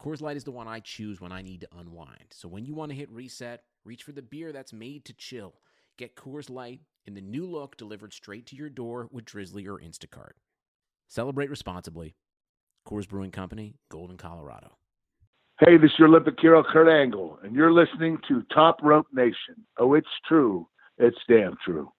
Coors Light is the one I choose when I need to unwind. So when you want to hit reset, reach for the beer that's made to chill. Get Coors Light in the new look delivered straight to your door with Drizly or Instacart. Celebrate responsibly. Coors Brewing Company, Golden, Colorado. Hey, this is your Olympic hero, Kurt Angle, and you're listening to Top Rope Nation. Oh, it's true. It's damn true.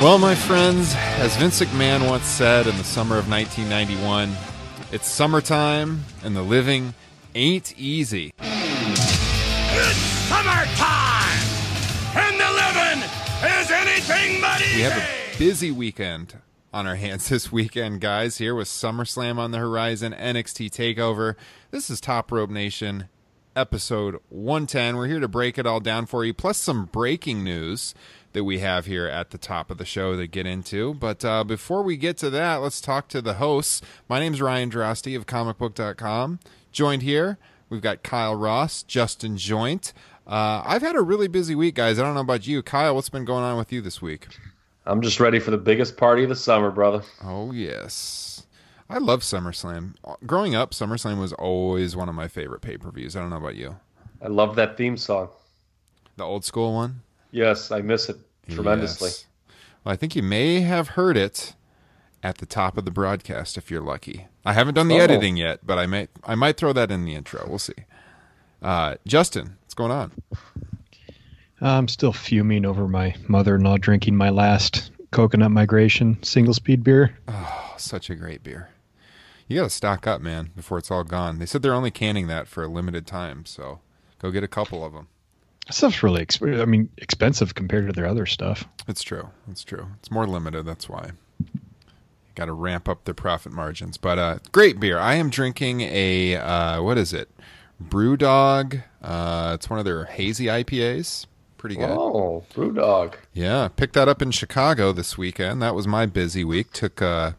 Well, my friends, as Vince McMahon once said in the summer of 1991, it's summertime and the living ain't easy. It's summertime, and the living is anything but easy. We have a busy weekend on our hands this weekend, guys. Here with SummerSlam on the horizon, NXT TakeOver. This is Top Rope Nation, episode 110. We're here to break it all down for you, plus some breaking news that we have here at the top of the show to get into. But uh, before we get to that, let's talk to the hosts. My name's Ryan Droste of comicbook.com. Joined here, we've got Kyle Ross, Justin Joynt. Uh, I've had a really busy week, guys. I don't know about you. Kyle, what's been going on with you this week? I'm just ready for the biggest party of the summer, brother. Oh, yes. I love SummerSlam. Growing up, SummerSlam was always one of my favorite pay per views. I don't know about you. I love that theme song. The old school one? Yes, I miss it tremendously. Yes. Well, I think you may have heard it at the top of the broadcast if you're lucky. I haven't done the Oh. editing yet, but I might I might throw that in the intro. We'll see. Uh, Justin, what's going on? I'm still fuming over my mother-in-law drinking my last coconut migration single speed beer. Oh, such a great beer. You got to stock up, man, before it's all gone. They said they're only canning that for a limited time, so go get a couple of them. That stuff's really, exp- I mean, expensive compared to their other stuff. It's true. It's true. It's more limited. That's why. Got to ramp up their profit margins. But uh, great beer. I am drinking a uh, what is it? Brewdog. Uh, it's one of their hazy IPAs. Pretty good. Oh, Brewdog. Yeah, picked that up in Chicago this weekend. That was my busy week. Took uh,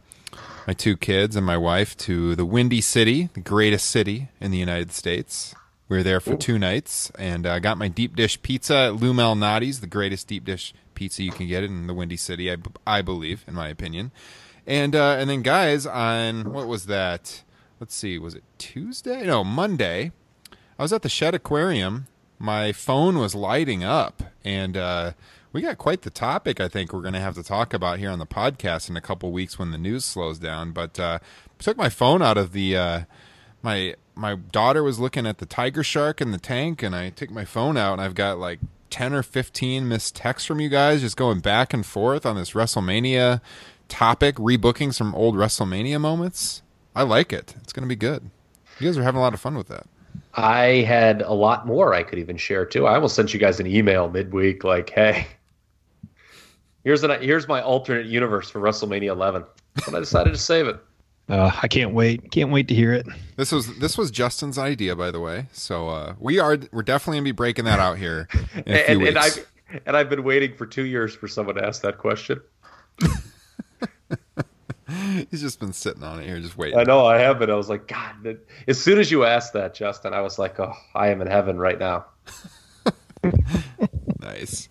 my two kids and my wife to the Windy City, the greatest city in the United States. We were there for two nights and uh, got my deep dish pizza at Lou Malnati's, the greatest deep dish pizza you can get in the Windy City, I, b- I believe, in my opinion. And uh, and then guys, on what was that? Let's see, was it Tuesday? No, Monday. I was at the Shedd Aquarium. My phone was lighting up, and uh, we got quite the topic. I think we're going to have to talk about here on the podcast in a couple weeks when the news slows down. But uh, took my phone out of the uh, my my daughter was looking at the tiger shark in the tank, and I took my phone out, and I've got like ten or fifteen missed texts from you guys, just going back and forth on this WrestleMania topic, rebooking some old WrestleMania moments. I like it. It's going to be good. You guys are having a lot of fun with that. I had a lot more I could even share too. I almost sent you guys an email midweek, like, "Hey, here's an here's my alternate universe for WrestleMania 11," but I decided to save it. Uh, I can't wait. Can't wait to hear it. This was this was Justin's idea, by the way. So uh, we are we're definitely gonna be breaking that out here in a few and, weeks. and I've and I've been waiting for two years for someone to ask that question. He's just been sitting on it here, just waiting. I know I have been. I was like, God. that- As soon as you asked that, Justin, I was like, Oh, I am in heaven right now. Nice.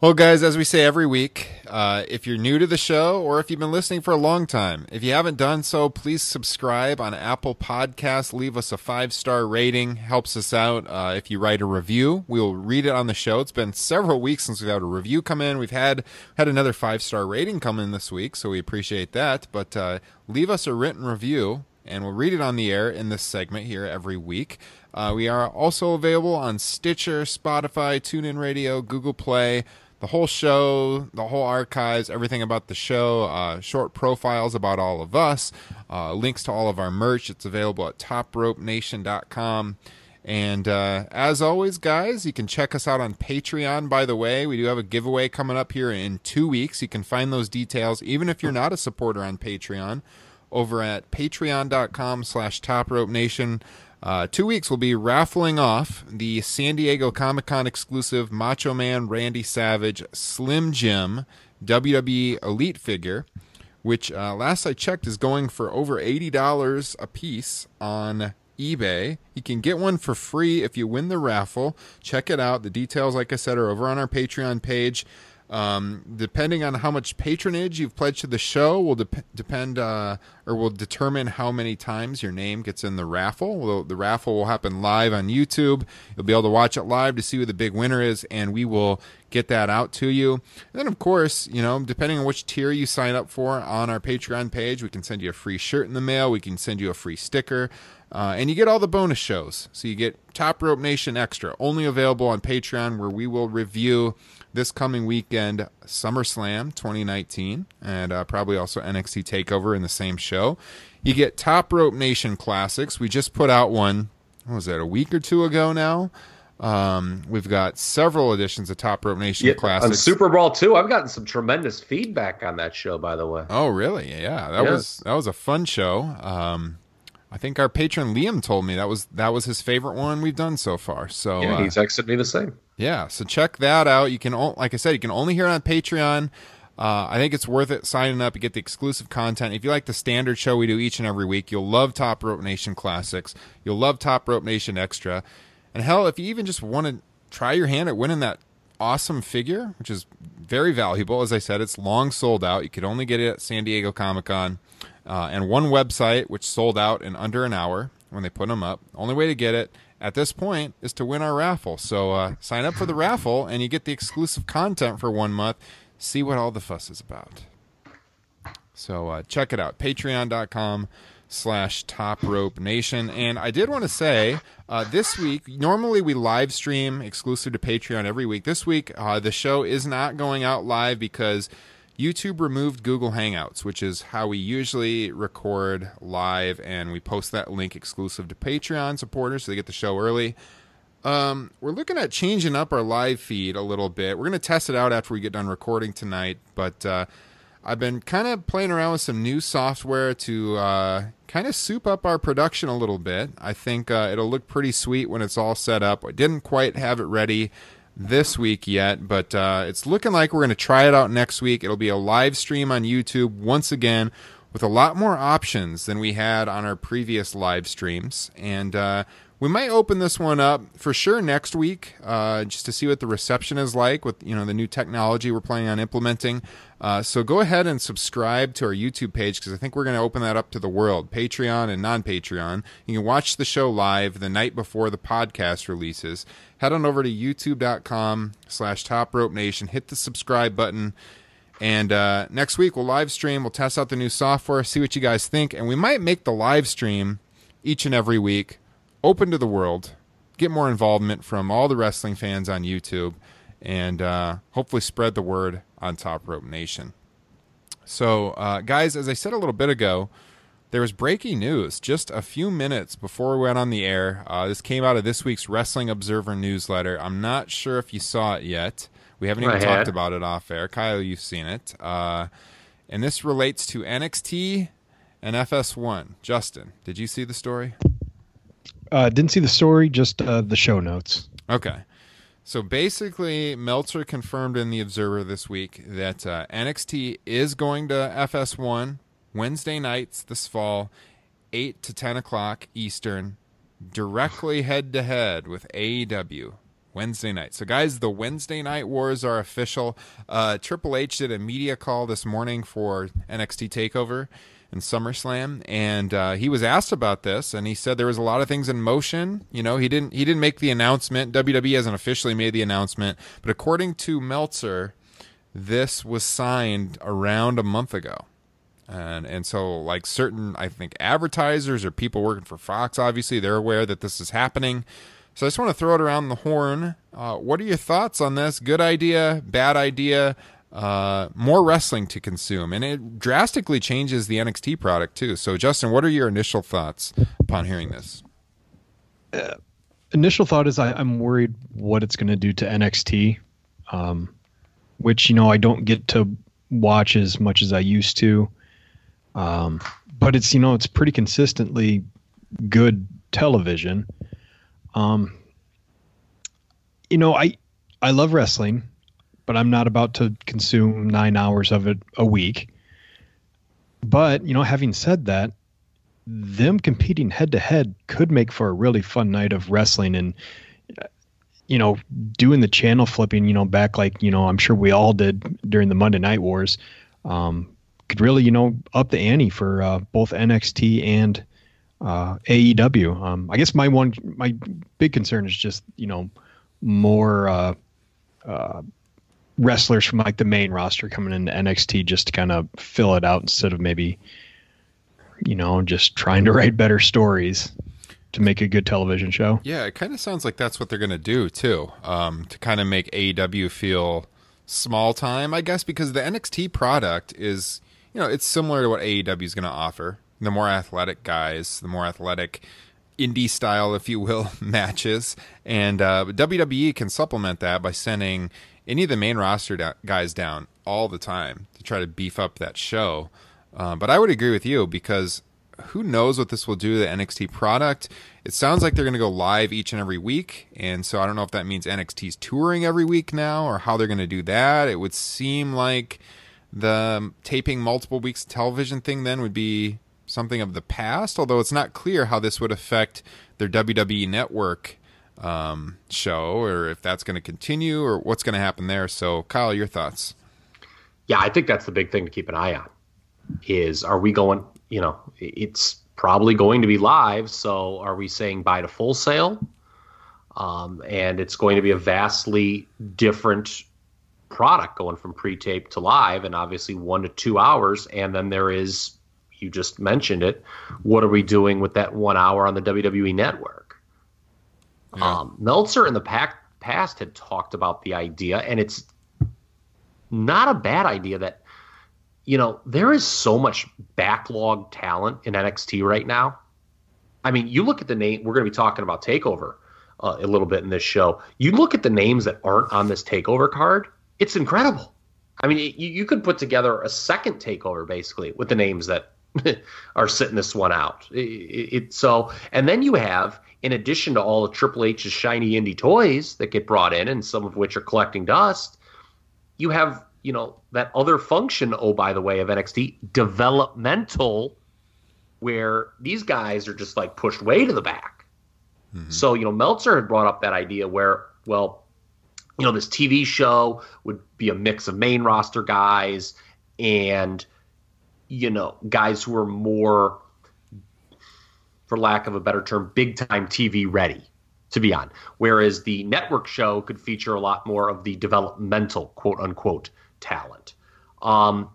Well, guys, as we say every week, uh, if you're new to the show or if you've been listening for a long time, if you haven't done so, please subscribe on Apple Podcasts. Leave us a five star rating, helps us out. Uh, if you write a review, we'll read it on the show. It's been several weeks since we've had a review come in. We've had had another five star rating come in this week, so we appreciate that. But uh, leave us a written review and we'll read it on the air in this segment here every week. Uh, we are also available on Stitcher, Spotify, TuneIn Radio, Google Play. The whole show, the whole archives, everything about the show, uh, short profiles about all of us, uh, links to all of our merch. It's available at topropenation.com. And uh, as always, guys, you can check us out on Patreon. By the way, we do have a giveaway coming up here in two weeks. You can find those details, even if you're not a supporter on Patreon, over at patreon.com slash topropenation. Uh, two weeks we'll be raffling off the San Diego Comic Con exclusive Macho Man Randy Savage Slim Jim WWE Elite figure, which uh, last I checked is going for over $80 a piece on eBay. You can get one for free if you win the raffle. Check it out. The details, like I said, are over on our Patreon page. Um, depending on how much patronage you've pledged to the show, will dep- depend uh, or will determine how many times your name gets in the raffle. Well, the raffle will happen live on YouTube. You'll be able to watch it live to see who the big winner is, and we will get that out to you. And then, of course, you know, depending on which tier you sign up for on our Patreon page, we can send you a free shirt in the mail. We can send you a free sticker. Uh, and you get all the bonus shows. So you get Top Rope Nation Extra, only available on Patreon, where we will review this coming weekend SummerSlam 2019 and uh, probably also NXT TakeOver in the same show. You get Top Rope Nation Classics. We just put out one, what was that, a week or two ago now? Um, we've got several editions of Top Rope Nation Yeah, on Classics. Super Brawl too. I've gotten some tremendous feedback on that show, by the way. Oh, really? Yeah, that Yeah. was that was a fun show. Um, I think our patron Liam told me that was that was his favorite one we've done so far. So yeah, uh, he's texted me the same. yeah, so check that out. You can, like I said, you can only hear it on Patreon. Uh, I think it's worth it signing up. You get the exclusive content. If you like the standard show we do each and every week, you'll love Top Rope Nation Classics. You'll love Top Rope Nation Extra. And hell, if you even just want to try your hand at winning that awesome figure, which is very valuable, as I said, it's long sold out. You could only get it at San Diego Comic Con. Uh, and one website, which sold out in under an hour when they put them up. Only way to get it at this point is to win our raffle. So uh, sign up for the raffle, and you get the exclusive content for one month. See what all the fuss is about. So uh, check it out. Patreon.com slash top rope nation. And I did want to say uh, this week, normally we live stream exclusive to Patreon every week. This week, uh, the show is not going out live because YouTube removed Google Hangouts, which is how we usually record live, and we post that link exclusive to Patreon supporters so they get the show early. Um, we're looking at changing up our live feed a little bit. We're going to test it out after we get done recording tonight, but uh, I've been kind of playing around with some new software to uh, kind of soup up our production a little bit. I think uh, it'll look pretty sweet when it's all set up. I didn't quite have it ready this week yet, but uh, it's looking like we're going to try it out next week. It'll be a live stream on YouTube once again with a lot more options than we had on our previous live streams. And uh, we might open this one up for sure next week, uh, just to see what the reception is like with you know the new technology we're planning on implementing. Uh, so go ahead and subscribe to our YouTube page because I think we're going to open that up to the world, Patreon and non-Patreon. You can watch the show live the night before the podcast releases. Head on over to YouTube.com/slash Top Rope Nation. Hit the subscribe button. And uh, next week we'll live stream. We'll test out the new software, see what you guys think, and we might make the live stream each and every week open to the world, get more involvement from all the wrestling fans on YouTube, and uh, hopefully spread the word on Top Rope Nation. So, uh, guys, as I said a little bit ago, there was breaking news just a few minutes before we went on the air. Uh, this came out of this week's Wrestling Observer newsletter. I'm not sure if you saw it yet. We haven't even talked about it off air. Kyle, you've seen it. Uh, and this relates to NXT and FS1. Justin, did you see the story? Uh, didn't see the story, just uh, the show notes. Okay. So basically, Meltzer confirmed in the Observer this week that uh, NXT is going to FS1 Wednesday nights this fall, 8 to 10 o'clock Eastern, directly head to head with AEW Wednesday night. So, guys, the Wednesday night wars are official. Uh, Triple H did a media call this morning for NXT Takeover and SummerSlam, and uh, he was asked about this, and he said there was a lot of things in motion. You know, he didn't he didn't make the announcement. WWE hasn't officially made the announcement, but according to Meltzer, this was signed around a month ago. And and so like certain I think advertisers or people working for Fox obviously they're aware that this is happening. So I just want to throw it around the horn. Uh, what are your thoughts on this? Good idea, bad idea? Uh, more wrestling to consume, and it drastically changes the NXT product too. So, Justin, what are your initial thoughts upon hearing this? Uh, initial thought is I, am worried what it's going to do to NXT, um, which you know I don't get to watch as much as I used to. Um, but it's you know it's pretty consistently good television. Um, you know I I love wrestling but I'm not about to consume nine hours of it a week. But, you know, having said that, them competing head to head could make for a really fun night of wrestling and, you know, doing the channel flipping, you know, back like, you know, I'm sure we all did during the Monday Night Wars, um, could really, you know, up the ante for uh, both NXT and uh, AEW. Um, I guess my one, my big concern is just, you know, more uh, uh wrestlers from like the main roster coming into NXT just to kind of fill it out instead of maybe you know just trying to write better stories to make a good television show. Yeah, it kind of sounds like that's what they're going to do too, um, to kind of make AEW feel small time, I guess, because the NXT product is, you know, it's similar to what AEW is going to offer. The more athletic guys, the more athletic indie style, if you will, matches, and uh, WWE can supplement that by sending any of the main roster da- guys down all the time to try to beef up that show. Uh, but I would agree with you because who knows what this will do to the NXT product. It sounds like they're going to go live each and every week. And so I don't know if that means NXT's touring every week now or how they're going to do that. It would seem like the taping multiple weeks television thing then would be something of the past, although it's not clear how this would affect their WWE network um, show or if that's going to continue or what's going to happen there. So, Kyle, your thoughts? Yeah, I think that's the big thing to keep an eye on. Is are we going? You know, it's probably going to be live. So, are we saying bye to Full Sail? Um, and it's going to be a vastly different product going from pre-tape to live, and obviously one to two hours. And then there is, you just mentioned it. What are we doing with that one hour on the WWE Network? Yeah. Um, Meltzer in the pack, past had talked about the idea, and it's not a bad idea that, you know, there is so much backlog talent in NXT right now. I mean, you look at the name, we're going to be talking about TakeOver uh, a little bit in this show. You look at the names that aren't on this TakeOver card, it's incredible. I mean, you, you could put together a second TakeOver basically with the names that are sitting this one out. It, it, so, and then you have in addition to all of Triple H's shiny indie toys that get brought in, and some of which are collecting dust, you have you know that other function. Oh, by the way, of NXT developmental, where these guys are just like pushed way to the back. Mm-hmm. So you know Meltzer had brought up that idea where well, you know this TV show would be a mix of main roster guys and you know guys who are more for lack of a better term, big time TV ready to be on. Whereas the network show could feature a lot more of the developmental quote unquote talent. Um,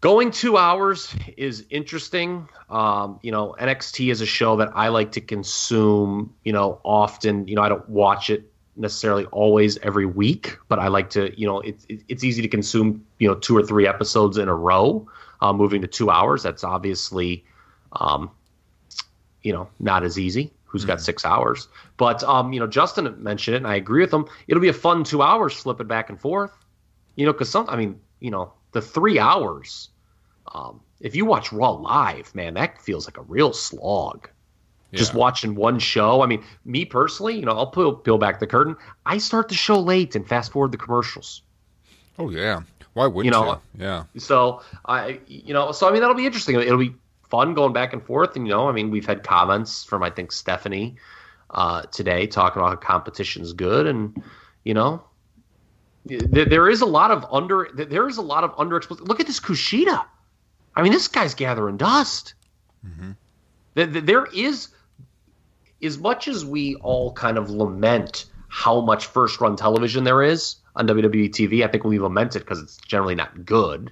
going two hours is interesting. Um, you know, NXT is a show that I like to consume, you know, often. You know, I don't watch it necessarily always every week, but I like to, you know, it's it's easy to consume, you know, two or three episodes in a row. Uh, moving to two hours, that's obviously um, you know, not as easy. Who's mm-hmm. got six hours? But um, you know, Justin mentioned it, and I agree with him. It'll be a fun two hours flipping back and forth. You know, because some, I mean, you know, the three hours Um, if you watch Raw live, man, that feels like a real slog. Just Yeah. watching one show. I mean, me personally, you know, I'll peel, peel back the curtain. I start the show late and fast forward the commercials. Oh yeah. Why wouldn't You you? know, Yeah. So I, you know, so I mean that'll be interesting. It'll be fun going back and forth. And you know, I mean, we've had comments from I think Stephanie uh, today talking about how competition's good, and you know, there, there is a lot of under there is a lot of under. Look at this Kushida. I mean, this guy's gathering dust. There, there is as much as we all kind of lament how much first run television there is on WWE TV, I think we lament it because it's generally not good.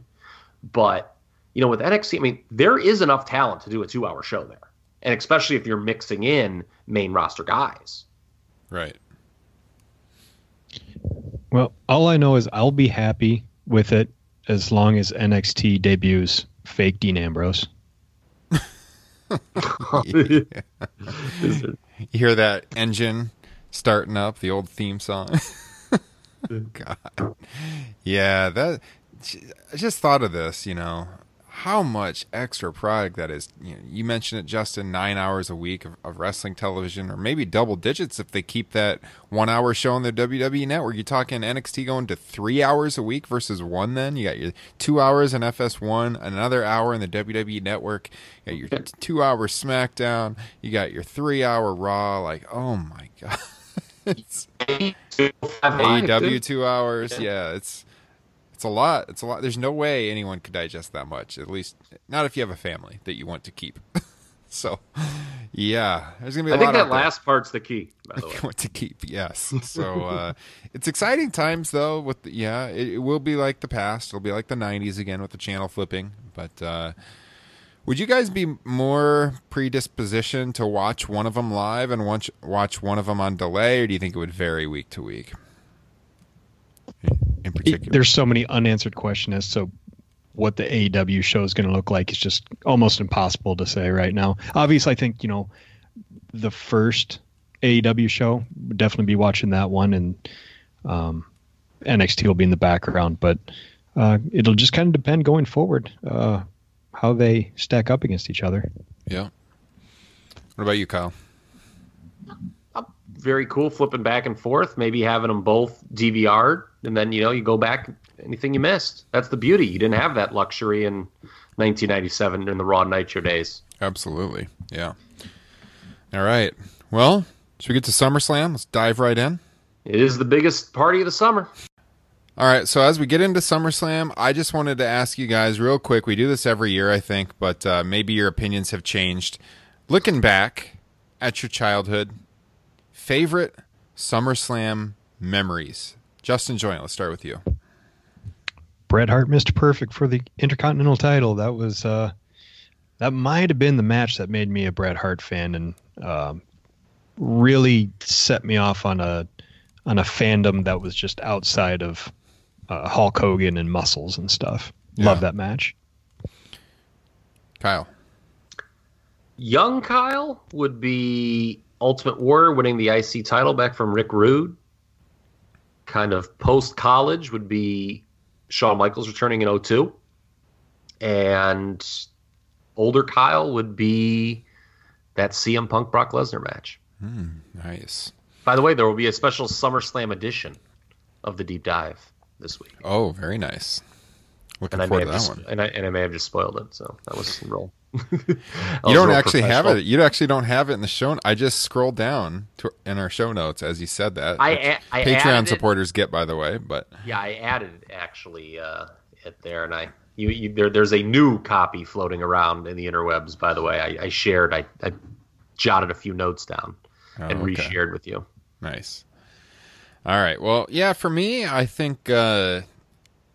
But, you know, with NXT, I mean, there is enough talent to do a two hour show there. And especially if you're mixing in main roster guys. Right. Well, all I know is I'll be happy with it as long as NXT debuts fake Dean Ambrose. You hear that engine starting up, the old theme song. God. Yeah, that I just thought of this, you know, how much extra product that is. You, know, you mentioned it, Justin, nine hours a week of, of wrestling television, or maybe double digits if they keep that one hour show on the WWE network. You're talking NXT going to three hours a week versus one, then? You got your two hours in FS1, another hour in the WWE network, you got your t- two hour SmackDown, you got your three hour Raw. Like, oh my God. AEW two hours. Yeah, it's it's a lot. It's a lot. There's no way anyone could digest that much. At least not if you have a family that you want to keep. so, yeah, there's gonna be. a I think that out there. last part's the key, by the way. want to keep. Yes. So uh, it's exciting times though. With the, yeah, it, it will be like the past. It'll be like the '90s again with the channel flipping. But uh, would you guys be more predispositioned to watch one of them live and watch watch one of them on delay, or do you think it would vary week to week? In particular, There's so many unanswered questions as to what the AEW show is going to look like. It's just almost impossible to say right now. Obviously, I think you know the first AEW show would definitely be watching that one, and um, NXT will be in the background. But uh, it'll just kind of depend going forward uh, how they stack up against each other. yeah. What about you, Kyle? Very cool flipping back and forth, maybe having them both DVR'd, and then, you know, you go back, anything you missed. That's the beauty. You didn't have that luxury in 1997 in the Raw Nitro days. Absolutely. Yeah. All right. Well, should we get to SummerSlam? Let's dive right in. It is the biggest party of the summer. All right, so as we get into SummerSlam, I just wanted to ask you guys real quick. We do this every year, I think, but uh, maybe your opinions have changed. Looking back at your childhood, favorite SummerSlam memories. Justin Joynt, let's start with you. Bret Hart, Mr. Perfect for the Intercontinental title. That was uh, that might have been the match that made me a Bret Hart fan and um, really set me off on a on a fandom that was just outside of uh, Hulk Hogan and muscles and stuff. Love that match. Kyle. Young Kyle would be Ultimate Warrior winning the IC title back from Rick Rude. Kind of post college would be Shawn Michaels returning in 02. And older Kyle would be that CM Punk Brock Lesnar match. Hmm, nice. By the way, there will be a special SummerSlam edition of the deep dive this week. Oh, very nice. Looking And forward to that just one. and I, and I may have just spoiled it, so that was real. You don't actually have it. You actually don't have it in the show. I just scrolled down to, in our show notes as you said that. I which a- I Patreon added it. supporters get, by the way. But Yeah, I added actually uh, it there, and I you, you there. There's a new copy floating around in the interwebs. By the way, I, I shared. I, I jotted a few notes down and Oh, okay. reshared with you. Nice. All right. Well, yeah, for me, I think uh,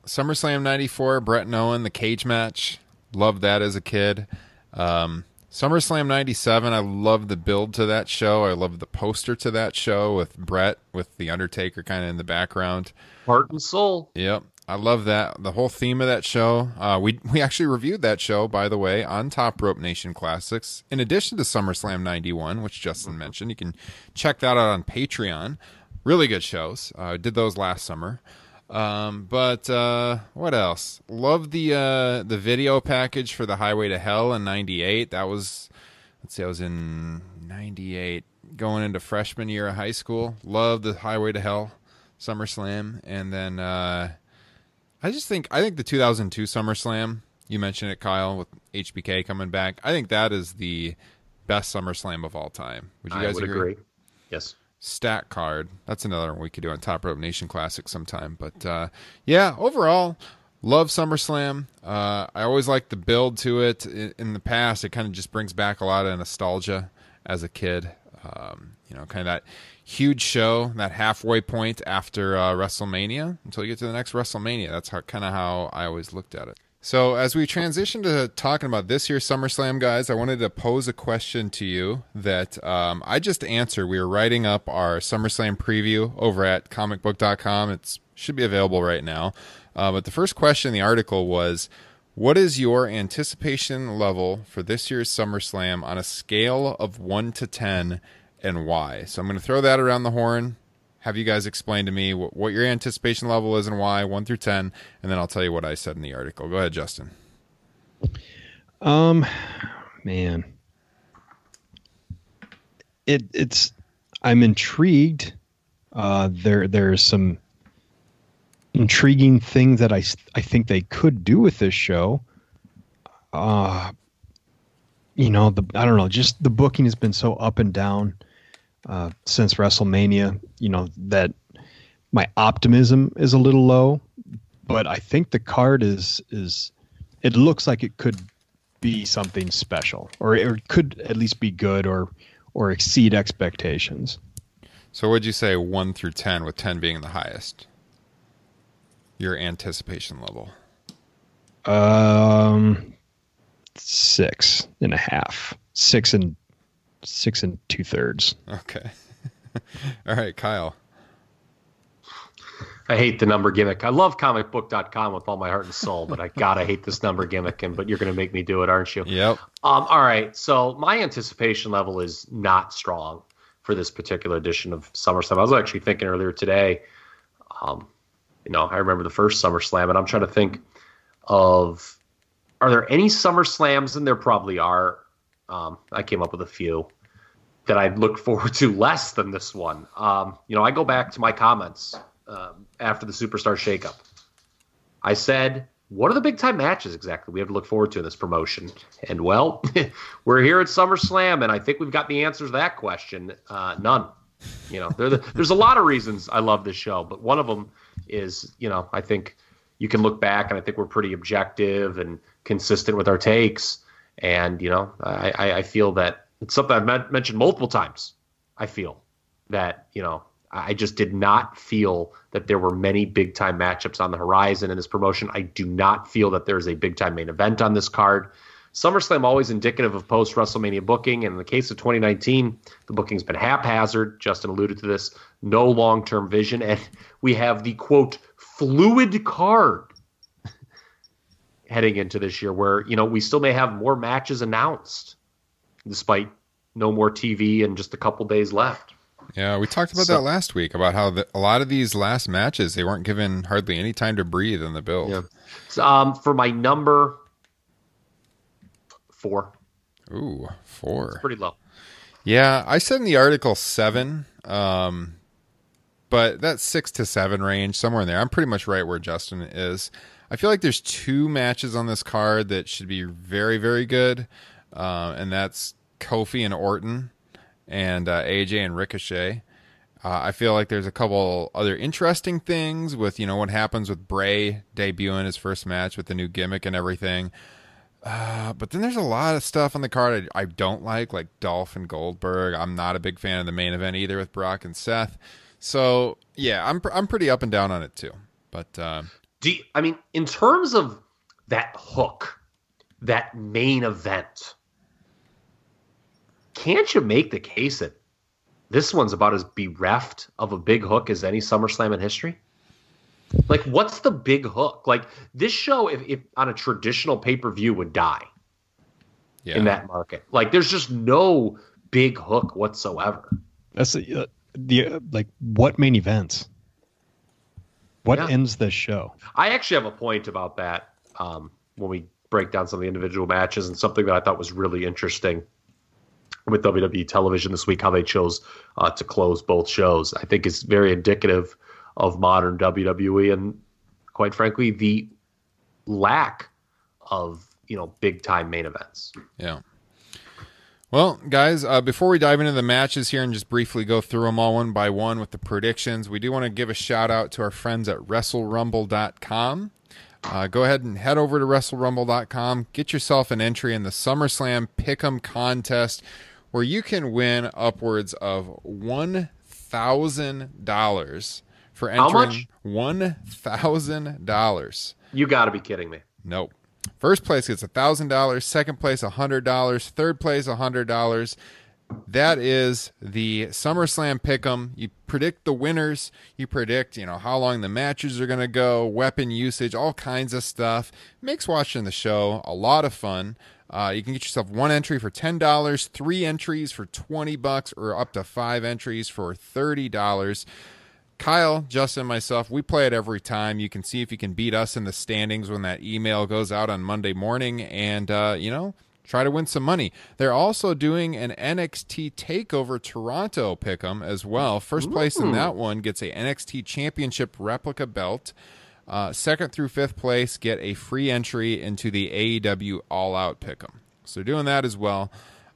SummerSlam 94, Bret and Owen, the cage match. Loved that as a kid. Um, SummerSlam 97, I love the build to that show. I love the poster to that show with Bret, with The Undertaker kind of in the background. Heart and soul. Yep. I love that. The whole theme of that show. Uh, we we actually reviewed that show, by the way, on Top Rope Nation Classics. In addition to SummerSlam 91, which Justin mentioned, you can check that out on Patreon. Really good shows. Uh, did those last summer. Um, but uh, what else? Love the uh, the video package for the Highway to Hell in '98. That was, let's see, I was in '98, going into freshman year of high school. Love the Highway to Hell SummerSlam, and then uh, I just think I think the 2002 SummerSlam. You mentioned it, Kyle, with HBK coming back. I think that is the best SummerSlam of all time. Would you guys agree? agree. Yes. Stat card. That's another one we could do on Top Rope Nation Classic sometime. But uh, yeah, overall, love SummerSlam. Uh, I always like the build to it. In, in the past, it kind of just brings back a lot of nostalgia as a kid. Um, you know, kind of that huge show, that halfway point after uh, WrestleMania until you get to the next WrestleMania. That's how kind of how I always looked at it. So, as we transition to talking about this year's SummerSlam, guys, I wanted to pose a question to you that um, I just answered. We were writing up our SummerSlam preview over at comicbook.com. It should be available right now. Uh, but the first question in the article was What is your anticipation level for this year's SummerSlam on a scale of 1 to 10 and why? So, I'm going to throw that around the horn have you guys explain to me what, what, your anticipation level is and why, one through ten, and then I'll tell you what I said in the article. Go ahead, Justin. Um, man, it it's I'm intrigued. Uh, there there's some intriguing things that I I think they could do with this show. Uh, you know the I don't know, just the booking has been so up and down uh, since WrestleMania. You know that my optimism is a little low, but I think the card is is it looks like it could be something special, or it could at least be good, or or exceed expectations. So, would you say one through ten, with ten being the highest? Your anticipation level. Um, six and a half, six and six and two thirds. Okay. All right, Kyle. I hate the number gimmick. I love comicbook.com with all my heart and soul, but I gotta hate this number gimmick. And but you're gonna make me do it, aren't you? Yep. Um. All right. So my anticipation level is not strong for this particular edition of SummerSlam. I was actually thinking earlier today. Um, you know, I remember the first SummerSlam, and I'm trying to think of are there any SummerSlams, and there probably are. Um, I came up with a few that I look forward to less than this one. Um, you know, I go back to my comments um, after the Superstar shakeup. I said, what are the big time matches exactly we have to look forward to in this promotion? And well, we're here at SummerSlam, and I think we've got the answers to that question. Uh, none. You know, the, there's a lot of reasons I love this show, but one of them is, you know, I think you can look back and I think we're pretty objective and consistent with our takes. And, you know, I, I feel that it's something I've mentioned multiple times. I feel that, you know, I just did not feel that there were many big time matchups on the horizon in this promotion. I do not feel that there's a big time main event on this card. SummerSlam always indicative of post WrestleMania booking, and in the case of 2019, the booking's been haphazard. Justin alluded to this, no long term vision, and we have the quote fluid card heading into this year, where you know we still may have more matches announced, despite no more TV and just a couple days left. Yeah, we talked about so, that last week about how the, a lot of these last matches they weren't given hardly any time to breathe in the build. Yeah. So, um, for my number four. Ooh, four. It's pretty low. Yeah, I said in the article seven, um, but that six to seven range somewhere in there. I'm pretty much right where Justin is. I feel like there's two matches on this card that should be very, very good, uh, and that's Kofi and Orton and uh, AJ and Ricochet. Uh, I feel like there's a couple other interesting things with you know what happens with Bray debuting his first match with the new gimmick and everything. Uh, but then there's a lot of stuff on the card I, I, don't like, like Dolph and Goldberg. I'm not a big fan of the main event either with Brock and Seth. So yeah, I'm I'm pretty up and down on it too. But uh, do you, I mean in terms of that hook, that main event? can't you make the case that this one's about as bereft of a big hook as any SummerSlam in history? Like, what's the big hook? Like, this show, if, if on a traditional pay per view, would die yeah. in that market. Like, there's just no big hook whatsoever. That's the, uh, the uh, like what main events? What Yeah. ends this show? I actually have a point about that um, when we break down some of the individual matches and something that I thought was really interesting with WWE television this week, how they chose uh, to close both shows. I think is very indicative of modern WWE and, quite frankly, the lack of you know big time main events. Yeah. Well, guys, uh, before we dive into the matches here and just briefly go through them all one by one with the predictions, we do want to give a shout out to our friends at WrestleRumble.com. Uh, go ahead and head over to WrestleRumble.com. Get yourself an entry in the SummerSlam Pick'em contest where you can win upwards of $1,000 for How entering much? $1,000. You got to be kidding me. Nope. First place gets thousand dollars. Second place hundred dollars. Third place hundred dollars. That is the SummerSlam Pick'em. You predict the winners. You predict, you know, how long the matches are going to go, weapon usage, all kinds of stuff. Makes watching the show a lot of fun. Uh, you can get yourself one entry for ten dollars, three entries for twenty bucks, or up to five entries for thirty dollars. Kyle, Justin, myself, we play it every time. You can see if you can beat us in the standings when that email goes out on Monday morning, and uh, you know, try to win some money. They're also doing an NXT Takeover Toronto pick'em as well. First place in that one gets a NXT Championship replica belt. Uh, second through fifth place get a free entry into the AEW All Out pick'em. So doing that as well.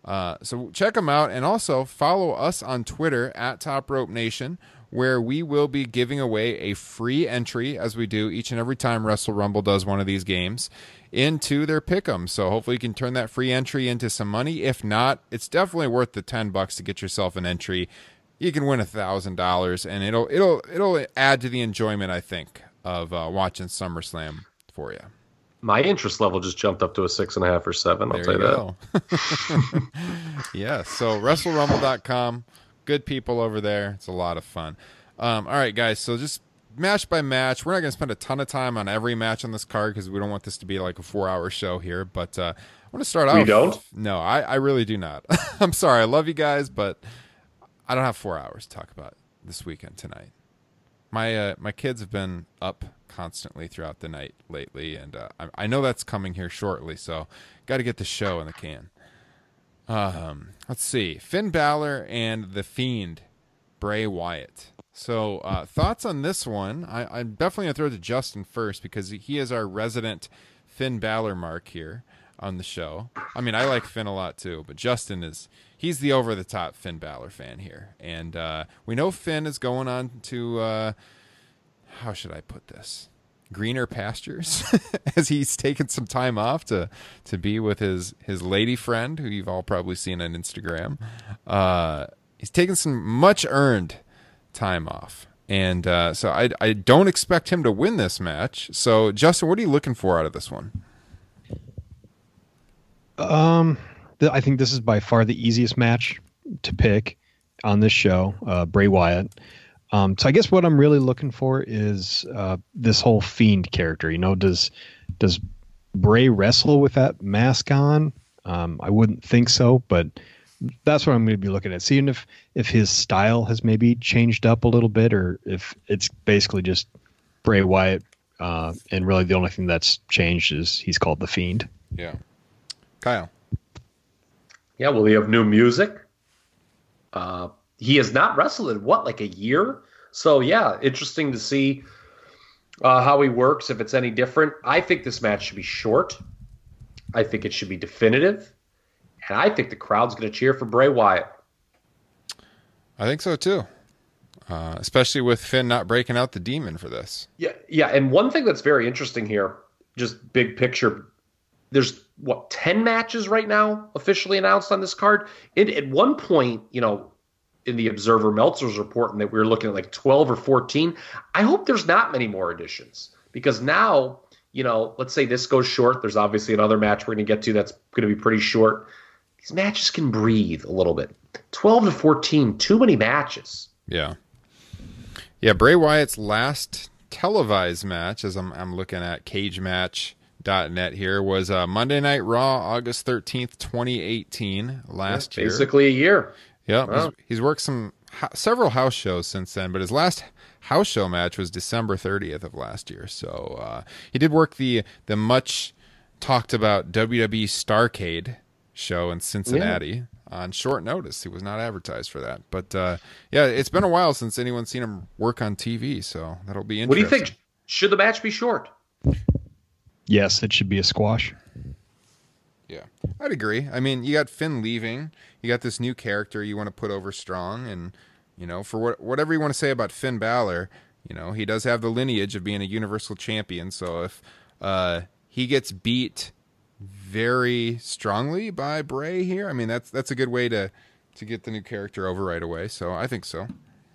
Uh, so check them out and also follow us on Twitter at Top Rope Nation, where we will be giving away a free entry as we do each and every time Wrestle Rumble does one of these games into their pick'em. So hopefully you can turn that free entry into some money. If not, it's definitely worth the ten bucks to get yourself an entry. You can win a thousand dollars, and it'll it'll it'll add to the enjoyment I think of uh, watching SummerSlam for you. My interest level just jumped up to a six and a half or seven. I'll There tell you you that. yeah, so WrestleRumble.com, good people over there. It's a lot of fun. Um, all right, guys, so just match by match. We're not going to spend a ton of time on every match on this card because we don't want this to be like a four hour show here. But uh, I want to start We off. don't? No, I, I really do not. I'm sorry. I love you guys, but I don't have four hours to talk about this weekend tonight. My uh, my kids have been up constantly throughout the night lately, and uh, I, I know that's coming here shortly. So, got to get the show in the can. Um, let's see, Finn Balor and the Fiend, Bray Wyatt. So, uh, thoughts on this one? I, I'm definitely gonna throw to Justin first because he is our resident Finn Balor mark here on the show. I mean, I like Finn a lot too, but Justin is he's the over the top Finn Balor fan here, and uh, we know Finn is going on to uh, how should I put this? Greener pastures, as he's taken some time off to to be with his his lady friend, who you've all probably seen on Instagram. Uh, he's taken some much earned time off, and uh, so I I don't expect him to win this match. So Justin, what are you looking for out of this one? Um, th- I think this is by far the easiest match to pick on this show, uh, Bray Wyatt. Um, so I guess what I'm really looking for is uh, this whole fiend character. You know, does does Bray wrestle with that mask on? Um, I wouldn't think so, but that's what I'm going to be looking at, seeing if if his style has maybe changed up a little bit, or if it's basically just Bray Wyatt. Uh, and really, the only thing that's changed is he's called the Fiend. Yeah, Kyle. Yeah, will he have new music? Uh, he has not wrestled in what, like a year? So yeah, interesting to see uh, how he works. If it's any different, I think this match should be short. I think it should be definitive, and I think the crowd's going to cheer for Bray Wyatt. I think so too. Uh, especially with Finn not breaking out the demon for this. Yeah, yeah. And one thing that's very interesting here, just big picture, there's what ten matches right now officially announced on this card. It, at one point, you know, in the Observer Meltzer's report and that we were looking at like twelve or fourteen. I hope there's not many more additions because now, you know, let's say this goes short. There's obviously another match we're going to get to that's going to be pretty short. These matches can breathe a little bit. Twelve to fourteen, too many matches. Yeah. Yeah, Bray Wyatt's last televised match, as I'm, I'm looking at cagematch.net here, was uh, Monday Night Raw, August 13th, 2018, last year. Basically a year. Yeah, Wow. he's, he's worked some several house shows since then, but his last house show match was December 30th of last year. So uh, he did work the the much talked about WWE Starcade show in Cincinnati yeah. on short notice. He was not advertised for that, but uh, yeah, it's been a while since anyone's seen him work on TV. So that'll be interesting. What do you think? Should the match be short? Yes, it should be a squash. Yeah, I'd agree. I mean, you got Finn leaving. You got this new character you want to put over strong, and you know, for what, whatever you want to say about Finn Balor, you know, he does have the lineage of being a Universal Champion. So if uh, he gets beat very strongly by Bray here, I mean, that's that's a good way to to get the new character over right away. So I think so.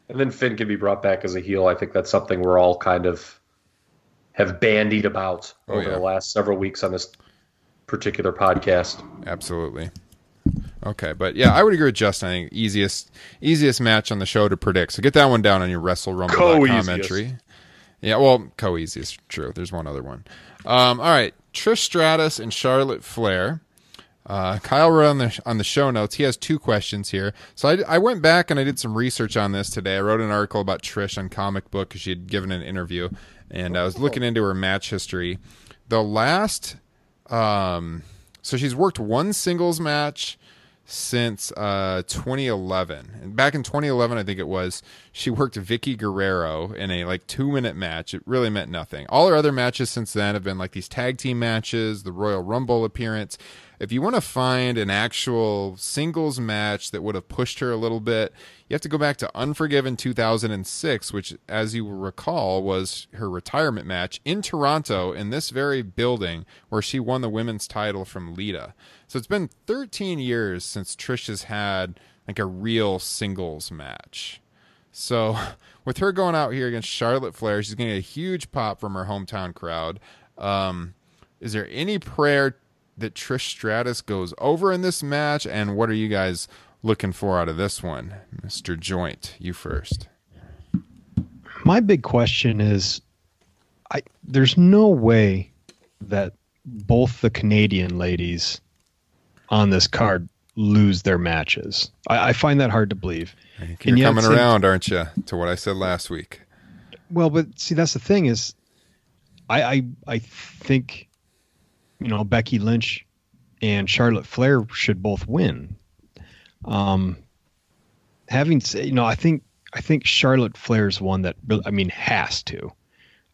And then Finn can be brought back as a heel. I think that's something we're all kind of have bandied about oh, over yeah. the last several weeks on this particular podcast. Absolutely. Okay, but yeah, I would agree with Justin. I think easiest easiest match on the show to predict. So get that one down on your Wrestle Rumble commentary. Yeah, well, co easiest, true. There's one other one. Um, all right, Trish Stratus and Charlotte Flair. Uh, Kyle wrote on the on the show notes. He has two questions here. So I, I went back and I did some research on this today. I wrote an article about Trish on Comic Book because she had given an interview, and I was looking into her match history. The last, um, so she's worked one singles match since uh, 2011. And back in 2011, I think it was, she worked Vickie Guerrero in a like two minute match. It really meant nothing. All her other matches since then have been like these tag team matches, the Royal Rumble appearance if you want to find an actual singles match that would have pushed her a little bit, you have to go back to Unforgiven 2006, which, as you will recall, was her retirement match in Toronto in this very building where she won the women's title from Lita. So it's been 13 years since Trish has had like a real singles match. So with her going out here against Charlotte Flair, she's getting a huge pop from her hometown crowd. Um, is there any prayer that Trish Stratus goes over in this match? And what are you guys looking for out of this one? Mr. Joint, you first. My big question is I there's no way that both the Canadian ladies on this card lose their matches. I, I find that hard to believe. You're and coming around, aren't you, to what I said last week? Well, but see, that's the thing is, I I, I think you know, Becky Lynch and Charlotte Flair should both win. Um, having said, you know, I think I think Charlotte Flair's one that I mean has to,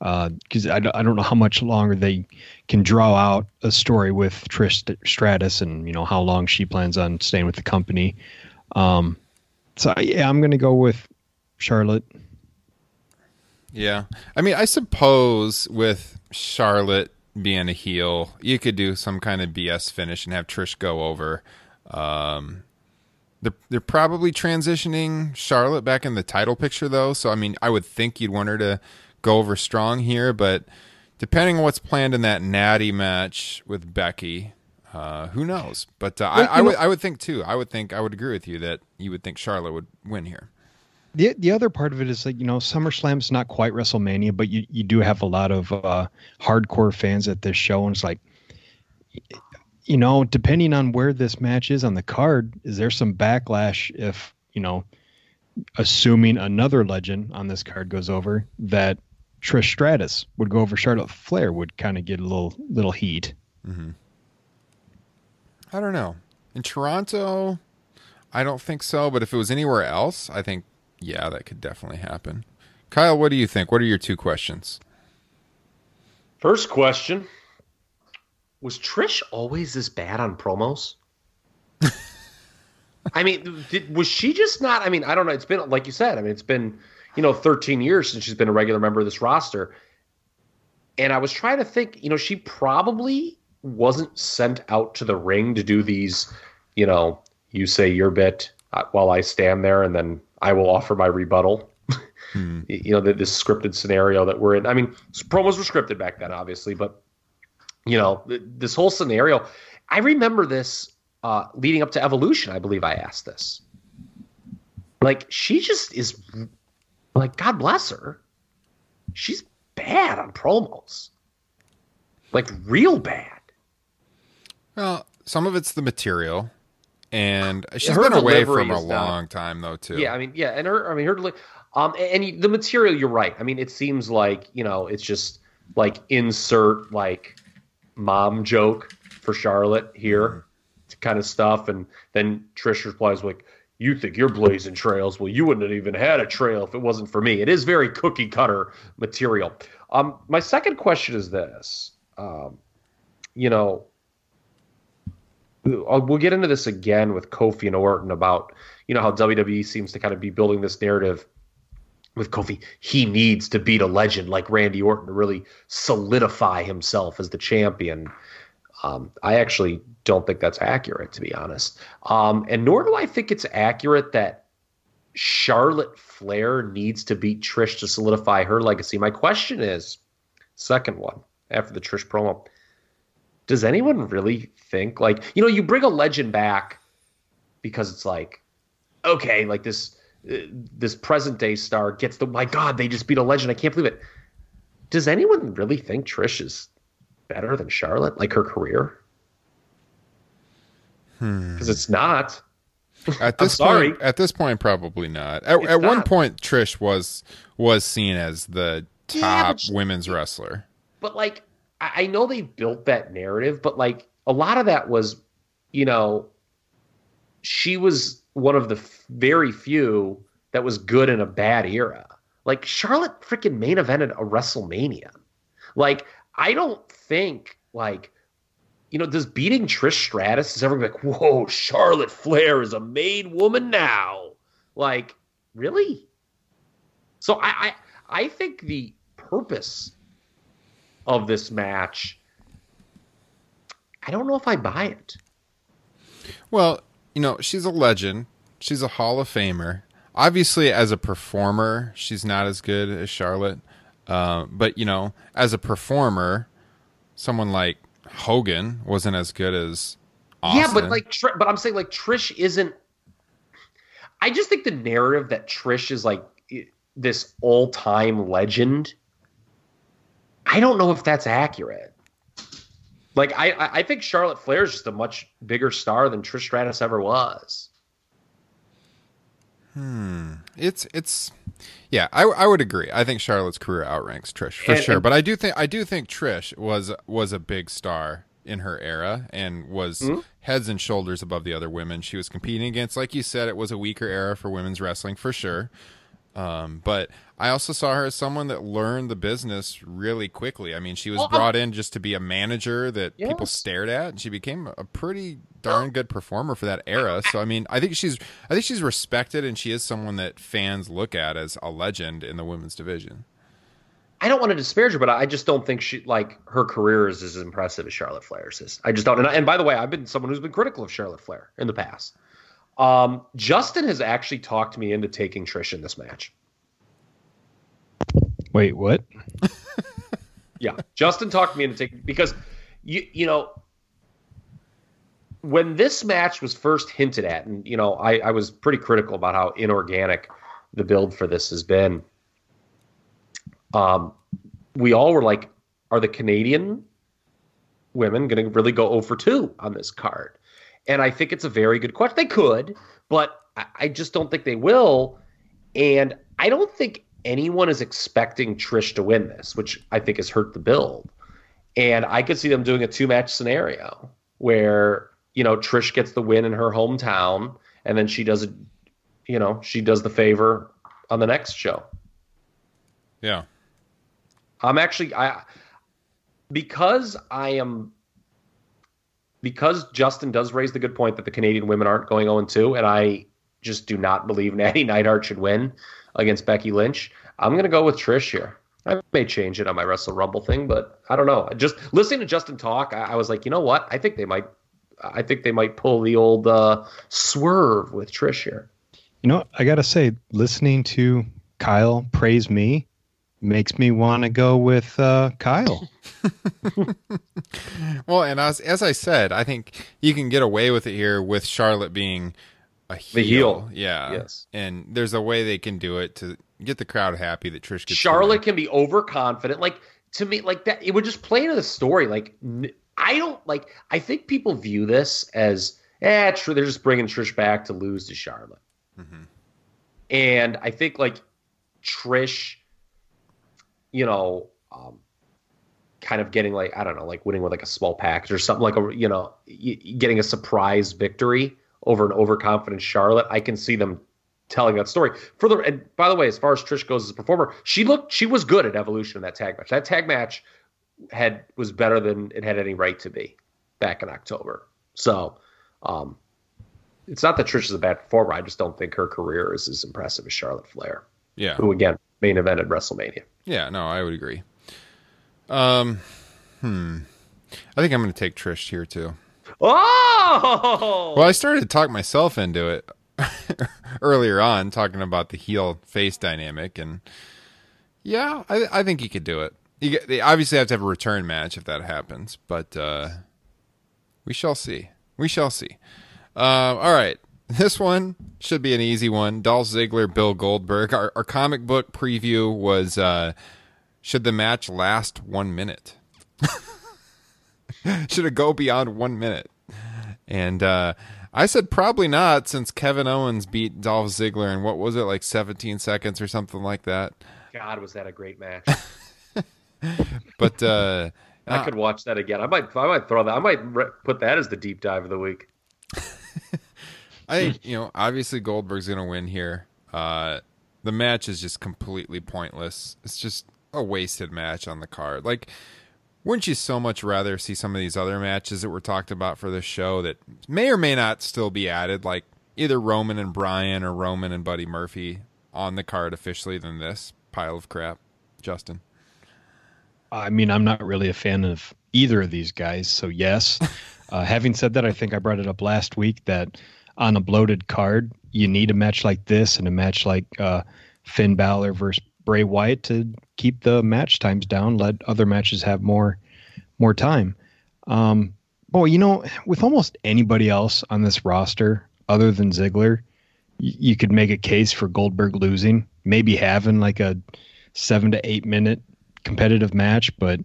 because uh, I, I don't know how much longer they can draw out a story with Trish Stratus and you know how long she plans on staying with the company. Um, so yeah, I'm to go with Charlotte. Yeah, I mean, I suppose with Charlotte being a heel. You could do some kind of BS finish and have Trish go over. Um, they're they're probably transitioning Charlotte back in the title picture though, so I mean, I would think you'd want her to go over strong here, but depending on what's planned in that Natty match with Becky, uh, who knows? But uh, I, I would I would think too. I would think I would agree with you that you would think Charlotte would win here the the other part of it is that you know SummerSlam's not quite WrestleMania, but you you do have a lot of uh, hardcore fans at this show, and it's like, you know, depending on where this match is on the card, is there some backlash if you know, assuming another legend on this card goes over that Trish Stratus would go over Charlotte Flair would kind of get a little little heat. Mm-hmm. I don't know. In Toronto, I don't think so. But if it was anywhere else, I think yeah, that could definitely happen. Kyle, what do you think? What are your two questions? First question Was Trish always this bad on promos? I mean, did, was she just not? I mean, I don't know. It's been, like you said, I mean, it's been, you know, 13 years since she's been a regular member of this roster. And I was trying to think, you know, she probably wasn't sent out to the ring to do these, you know, you say your bit uh, while I stand there and then I will offer my rebuttal. Hmm. you know, the, this scripted scenario that we're in. I mean, promos were scripted back then, obviously, but you know, this whole scenario. I remember this uh, leading up to Evolution. I believe I asked this. Like, she just is like, God bless her. She's bad on promos, like real bad. Well, some of it's the material and she's Her been away from a not- long time though too. Yeah, I mean, yeah, and her, I mean, her, deli- um, and, and the material. You're right. I mean, it seems like you know, it's just like insert like mom joke for Charlotte here, kind of stuff, and then Trish replies like, "You think you're blazing trails? Well, you wouldn't have even had a trail if it wasn't for me." It is very cookie cutter material. Um, my second question is this: um, you know, we'll get into this again with Kofi and Orton about you know how WWE seems to kind of be building this narrative with Kofi. He needs to beat a legend like Randy Orton to really solidify himself as the champion. Um, I actually don't think that's accurate, to be honest. Um, and nor do I think it's accurate that Charlotte Flair needs to beat Trish to solidify her legacy. My question is, second one after the Trish promo, does anyone really think like you know you bring a legend back because it's like okay like this uh, this present day star gets the my god they just beat a legend i can't believe it does anyone really think trish is better than charlotte like her career hmm. because it's not At I'm this sorry. point, at this point, probably not. At, at one point, Trish was was seen as the top she- women's wrestler. but like I, I know they built that narrative, but like a lot of that was, you know, she was one of the f- very few that was good in a bad era. Like Charlotte freaking main evented a WrestleMania. Like I don't think like you know, does beating Trish Stratus is ever like, whoa, Charlotte Flair is a made woman now? Like, really? So I, I I think the purpose of this match, I don't know if I buy it. Well, you know, she's a legend. She's a Hall of Famer. Obviously, as a performer, she's not as good as Charlotte. Uh, but you know, as a performer, someone like Hogan wasn't as good as Austin. Yeah, but like, Tr- but I'm saying like Trish isn't. I just think the narrative that Trish is like this all-time legend. I don't know if that's accurate. Like I, I I think Charlotte Flair is just a much bigger star than Trish Stratus ever was. Hmm. It's it's yeah, I I would agree. I think Charlotte's career outranks Trish for And- sure. and- but I do think I do think Trish was was a big star in her era and was Mhm. heads and shoulders above the other women she was competing against. Like you said, it was a weaker era for women's wrestling for sure. Um, but I also saw her as someone that learned the business really quickly. I mean, she was Well, I'm- brought in just to be a manager that people stared at, and she became a pretty darn good performer for that era. So, I mean, I think she's I think she's respected, and she is someone that fans look at as a legend in the women's division. I don't want to disparage her, but I just don't think she like her career is as impressive as Charlotte Flair's is. I just don't. And, and by the way, I've been someone who's been critical of Charlotte Flair in the past. Um, Justin has actually talked me into taking Trish in this match. Wait, what? Yeah, Justin talked me into taking because you you know when this match was first hinted at, and you know I I was pretty critical about how inorganic the build for this has been. Um, we all were like, are the Canadian women going to really go over two on this card? And I think it's a very good question. They could, but I, just don't think they will. And I don't think anyone is expecting Trish to win this, which I think has hurt the build. And I could see them doing a two match scenario where, you know, Trish gets the win in her hometown and then she does it, you know, she does the favor on the next show. Yeah. I'm actually I because I am because Justin does raise the good point that the Canadian women aren't going 0 2, and I just do not believe Natty Neidhart should win against Becky Lynch. I'm going to go with Trish here. I may change it on my Wrestle Rumble thing, but I don't know. Just listening to Justin talk, I, I was like, you know what? I think they might. I think they might pull the old uh, swerve with Trish here. You know, I gotta say, listening to Kyle praise me makes me want to go with uh, Kyle. Well, and as as I said, I think you can get away with it here with Charlotte being a heel. The heel. Yeah. Yes. And there's a way they can do it to get the crowd happy that Trish gets Charlotte can be overconfident. Like to me, like that, it would just play into the story. Like n- I don't like. I think people view this as eh, tr- they're just bringing Trish back to lose to Charlotte. And I think like Trish, you know, um, kind of getting like I don't know, like winning with like a small package or something like a you know, getting a surprise victory over an overconfident Charlotte. I can see them telling that story further. And by the way, as far as Trish goes as a performer, she looked she was good at Evolution in that tag match. That tag match had was better than it had any right to be back in October. So, um, it's not that Trish is a bad performer. I just don't think her career is as impressive as Charlotte Flair, Yeah. who again main evented WrestleMania. Yeah, no, I would agree. Um, hmm. I think I'm going to take Trish here too. Oh, Well, I started to talk myself into it earlier on, talking about the heel face dynamic, and yeah, I, I think he could do it. You get, they obviously have to have a return match if that happens, but uh, we shall see. We shall see. Uh, all right, this one should be an easy one. Dolph Ziggler, Bill Goldberg. Our, our comic book preview was uh, should the match last one minute? should it go beyond one minute? And uh, I said probably not, since Kevin Owens beat Dolph Ziggler in what was it like 17 seconds or something like that. God, was that a great match? But uh, I could watch that again. I might, I might throw that. I might re- put that as the deep dive of the week. I you know, obviously Goldberg's going to win here. Uh, the match is just completely pointless. It's just a wasted match on the card. Like, wouldn't you so much rather see some of these other matches that were talked about for this show that may or may not still be added, like either Roman and Bryan or Roman and Buddy Murphy on the card officially than this pile of crap? Justin. I mean, I'm not really a fan of either of these guys, so yes. Uh, having said that, I think I brought it up last week that on a bloated card, you need a match like this and a match like uh, Finn Balor versus Bray Wyatt to keep the match times down. Let other matches have more more time. Um, boy, you know, with almost anybody else on this roster other than Ziggler, y- you could make a case for Goldberg losing, maybe having like a seven to eight minute competitive match, but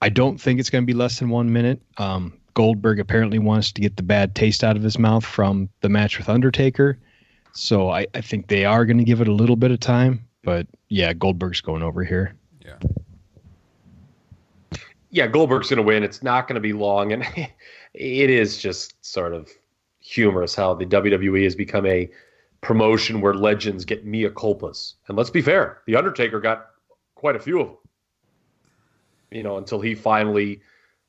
I don't think it's going to be less than one minute. Um, Goldberg apparently wants to get the bad taste out of his mouth from the match with Undertaker. So I, I think they are going to give it a little bit of time. But yeah, Goldberg's going over here. Yeah. yeah, Goldberg's going to win. It's not going to be long, and it is just sort of humorous how the WWE has become a promotion where legends get mea culpas. And let's be fair, the Undertaker got quite a few of them. You know, until he finally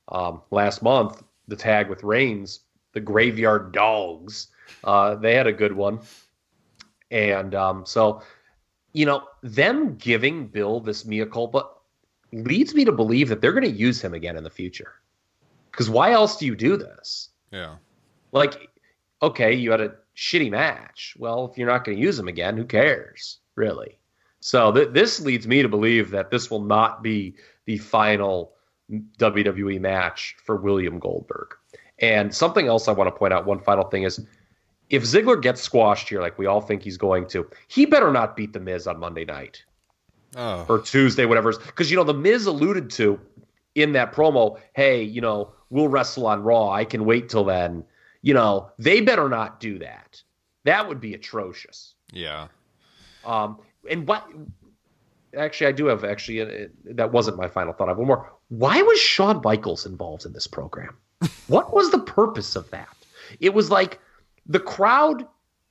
um, last month the tag with Reigns, the Graveyard Dogs, uh, they had a good one, and um, so you know them giving Bill this mea culpa leads me to believe that they're going to use him again in the future. Because why else do you do this? Yeah. Like, okay, you had a shitty match. Well, if you're not going to use him again, who cares, really? So th- this leads me to believe that this will not be the final WWE match for William Goldberg. And something else I want to point out, one final thing is if Ziggler gets squashed here, like we all think he's going to, he better not beat The Miz on Monday night Oh. or Tuesday, whatever. Because you know the Miz alluded to in that promo, hey, you know we'll wrestle on Raw. I can wait till then. You know they better not do that. That would be atrocious. Yeah. Um, and what? Actually, I do have actually uh, that wasn't my final thought. I have one more. Why was Shawn Michaels involved in this program? what was the purpose of that? It was like the crowd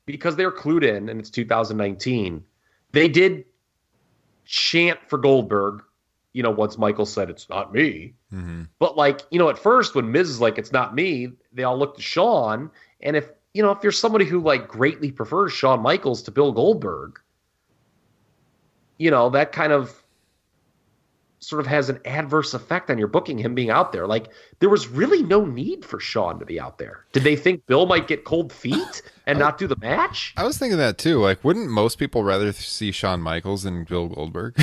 because they're clued in, and it's 2019. They did chant for Goldberg, you know, once Michael said, it's not me. Mm-hmm. But like, you know, at first when Miz is like, it's not me, they all look to Shawn. And if, you know, if you're somebody who like greatly prefers Shawn Michaels to Bill Goldberg, you know, that kind of sort of has an adverse effect on your booking him being out there. Like there was really no need for Shawn to be out there. Did they think Bill might get cold feet and not do the match? I was thinking that too. Like, wouldn't most people rather see Shawn Michaels than Bill Goldberg?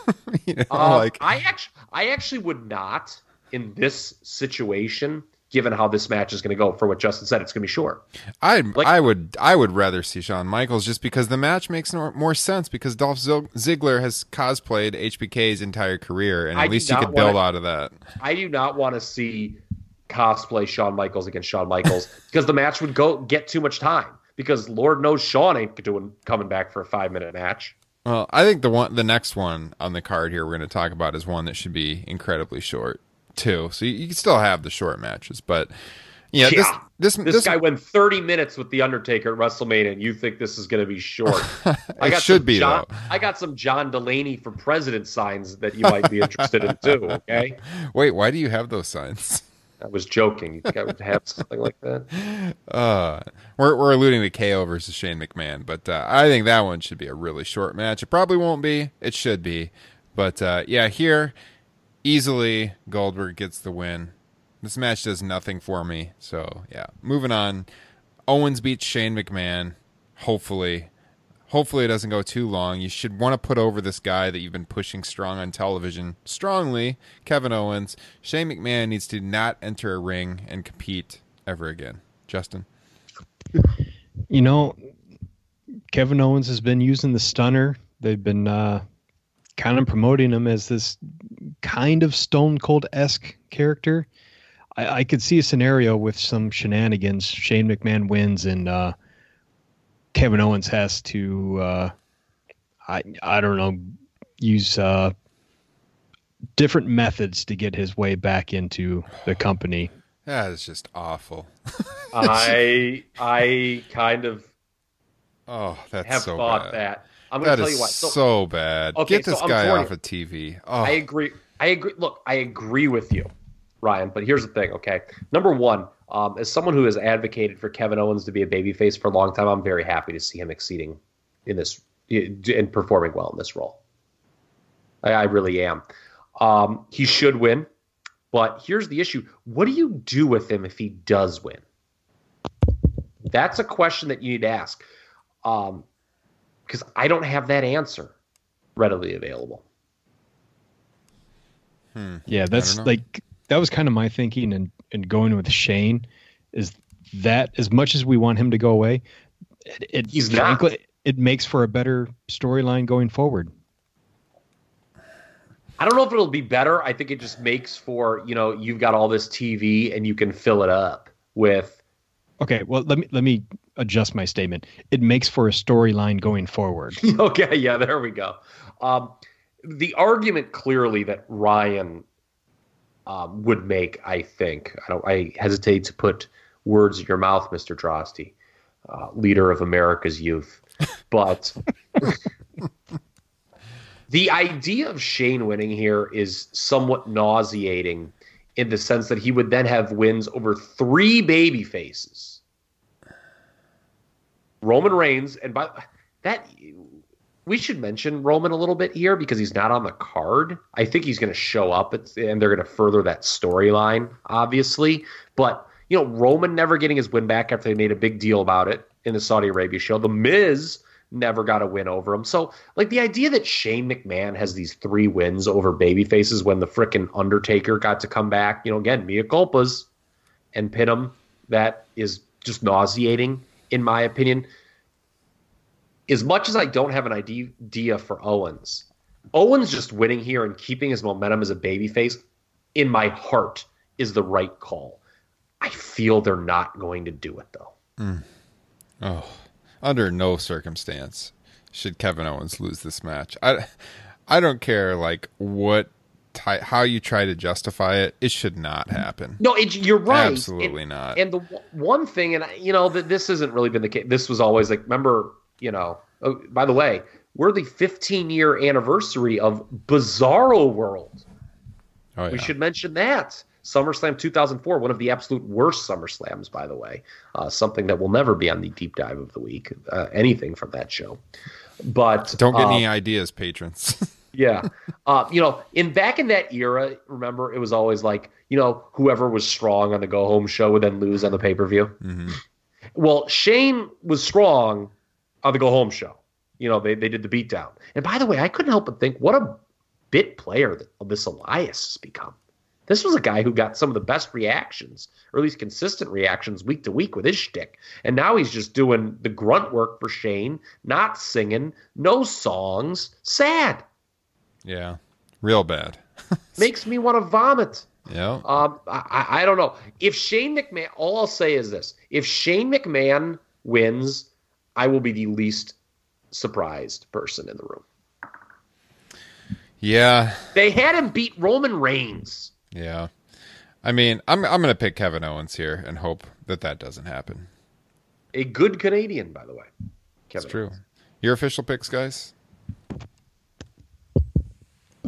you know, Uh, like I actually, I actually would not in this situation, given how this match is going to go. For what Justin said, it's going to be short. I like- I would I would rather see Shawn Michaels just because the match makes more, more sense because Dolph Ziggler has cosplayed HBK's entire career and at do least you could build wanna- out of that. I do not want to see cosplay Shawn Michaels against Shawn Michaels because the match would go get too much time because Lord knows Shawn ain't doing coming back for a five minute match. Well, I think the one, the next one on the card here we're going to talk about is one that should be incredibly short too. So you, you can still have the short matches, but yeah, this this this, this guy went 30 minutes with the Undertaker at WrestleMania, and you think this is going to be short? I it got should be John, though. I got some John Delaney for president signs that you might be interested in too. Okay, Wait, why do you have those signs? I was joking. You think I would have something like that? Uh, we're we're alluding to KO versus Shane McMahon, but uh, I think that one should be a really short match. It probably won't be. It should be, but uh, yeah, here easily Goldberg gets the win. This match does nothing for me. So yeah, moving on. Owens beats Shane McMahon. Hopefully, hopefully it doesn't go too long. You should want to put over this guy that you've been pushing strong on television strongly, Kevin Owens. Shane McMahon needs to not enter a ring and compete ever again. Justin. You know, Kevin Owens has been using the stunner. They've been uh, kind of promoting him as this kind of Stone Cold esque character. I, I could see a scenario with some shenanigans. Shane McMahon wins, and uh, Kevin Owens has to, uh, I I don't know, use uh, different methods to get his way back into the company. That is just awful. I I kind of Oh, that's have so thought bad. that. I'm going to tell you what. so, bad. Okay, Get this so guy off of TV. Oh, I agree. I agree. Look, I agree with you, Ryan. But here's the thing. Okay, number one, um, as someone who has advocated for Kevin Owens to be a babyface for a long time, I'm very happy to see him exceeding in this and performing well in this role. I, I really am. Um, he should win, but here's the issue: What do you do with him if he does win? That's a question that you need to ask, um, because I don't have that answer readily available. Yeah, that's like that was kind of my thinking and and going with Shane is that as much as we want him to go away, it, it He's not. it makes for a better storyline going forward. I don't know if it'll be better. I think it just makes for, you know, you've got all this TV and you can fill it up with Okay, well let me let me adjust my statement. It makes for a storyline going forward. Okay, yeah, there we go. Um, the argument clearly that Ryan um, would make, I think, I don't I hesitate to put words in your mouth, Mr. Droste, uh, leader of America's youth. But the idea of Shane winning here is somewhat nauseating in the sense that he would then have wins over three baby faces. Roman Reigns, and by that we should mention Roman a little bit here because he's not on the card. I think he's going to show up at, and they're going to further that storyline, obviously. But you know, Roman never getting his win back after they made a big deal about it in the Saudi Arabia show. The Miz never got a win over him. So, like the idea that Shane McMahon has these three wins over baby faces when the frickin' Undertaker got to come back, you know, again, mea culpas and pin him, that is just nauseating, in my opinion. As much as I don't have an idea for Owens, Owens just winning here and keeping his momentum as a babyface, in my heart, is the right call. I feel they're not going to do it though. Mm. oh, under no circumstance should Kevin Owens lose this match. I, I don't care like what, ty- how you try to justify it. It should not happen. No, it, you're right. Absolutely and, not. And the w- one thing, and I- you know, that this hasn't really been the case. This was always like, remember, you know. Oh, by the way, we're the 15 year anniversary of Bizarro World. Oh, yeah. We should mention that. SummerSlam 2004, one of the absolute worst SummerSlams, by the way. Uh, something that will never be on the deep dive of the week. Uh, anything from that show. But Don't get um, any ideas, patrons. yeah. Uh, you know, in back in that era, remember it was always like, you know, whoever was strong on the go home show would then lose on the pay per view. Mhm. Well, Shane was strong on the go home show. You know, they, they did the beatdown. And by the way, I couldn't help but think what a bit player that this Elias has become. This was a guy who got some of the best reactions, or at least consistent reactions week to week with his shtick. And now he's just doing the grunt work for Shane, not singing, no songs, sad. Yeah, real bad. Makes me want to vomit. Yeah. Um, I, I don't know if Shane McMahon. All I'll say is this: if Shane McMahon wins, I will be the least surprised person in the room. Yeah. They had him beat Roman Reigns. Yeah. I mean, I'm I'm going to pick Kevin Owens here and hope that that doesn't happen. A good Canadian, by the way. Kevin That's true. Owens. Your official picks, guys?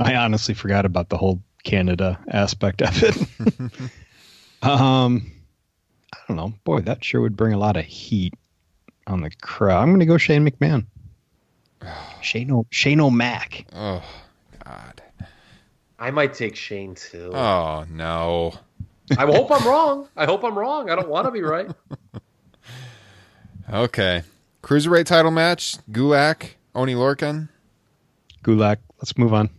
I honestly forgot about the whole Canada aspect of it. um, I don't know. Boy, that sure would bring a lot of heat on the crowd. I'm going to go Shane McMahon. Shane o- Shane O'Mac. Oh God. I might take Shane too. Oh no. I hope I'm wrong. I hope I'm wrong. I don't want to be right. okay. Cruiserweight title match: Gulak, Oney Lorcan. Gulak. Let's move on.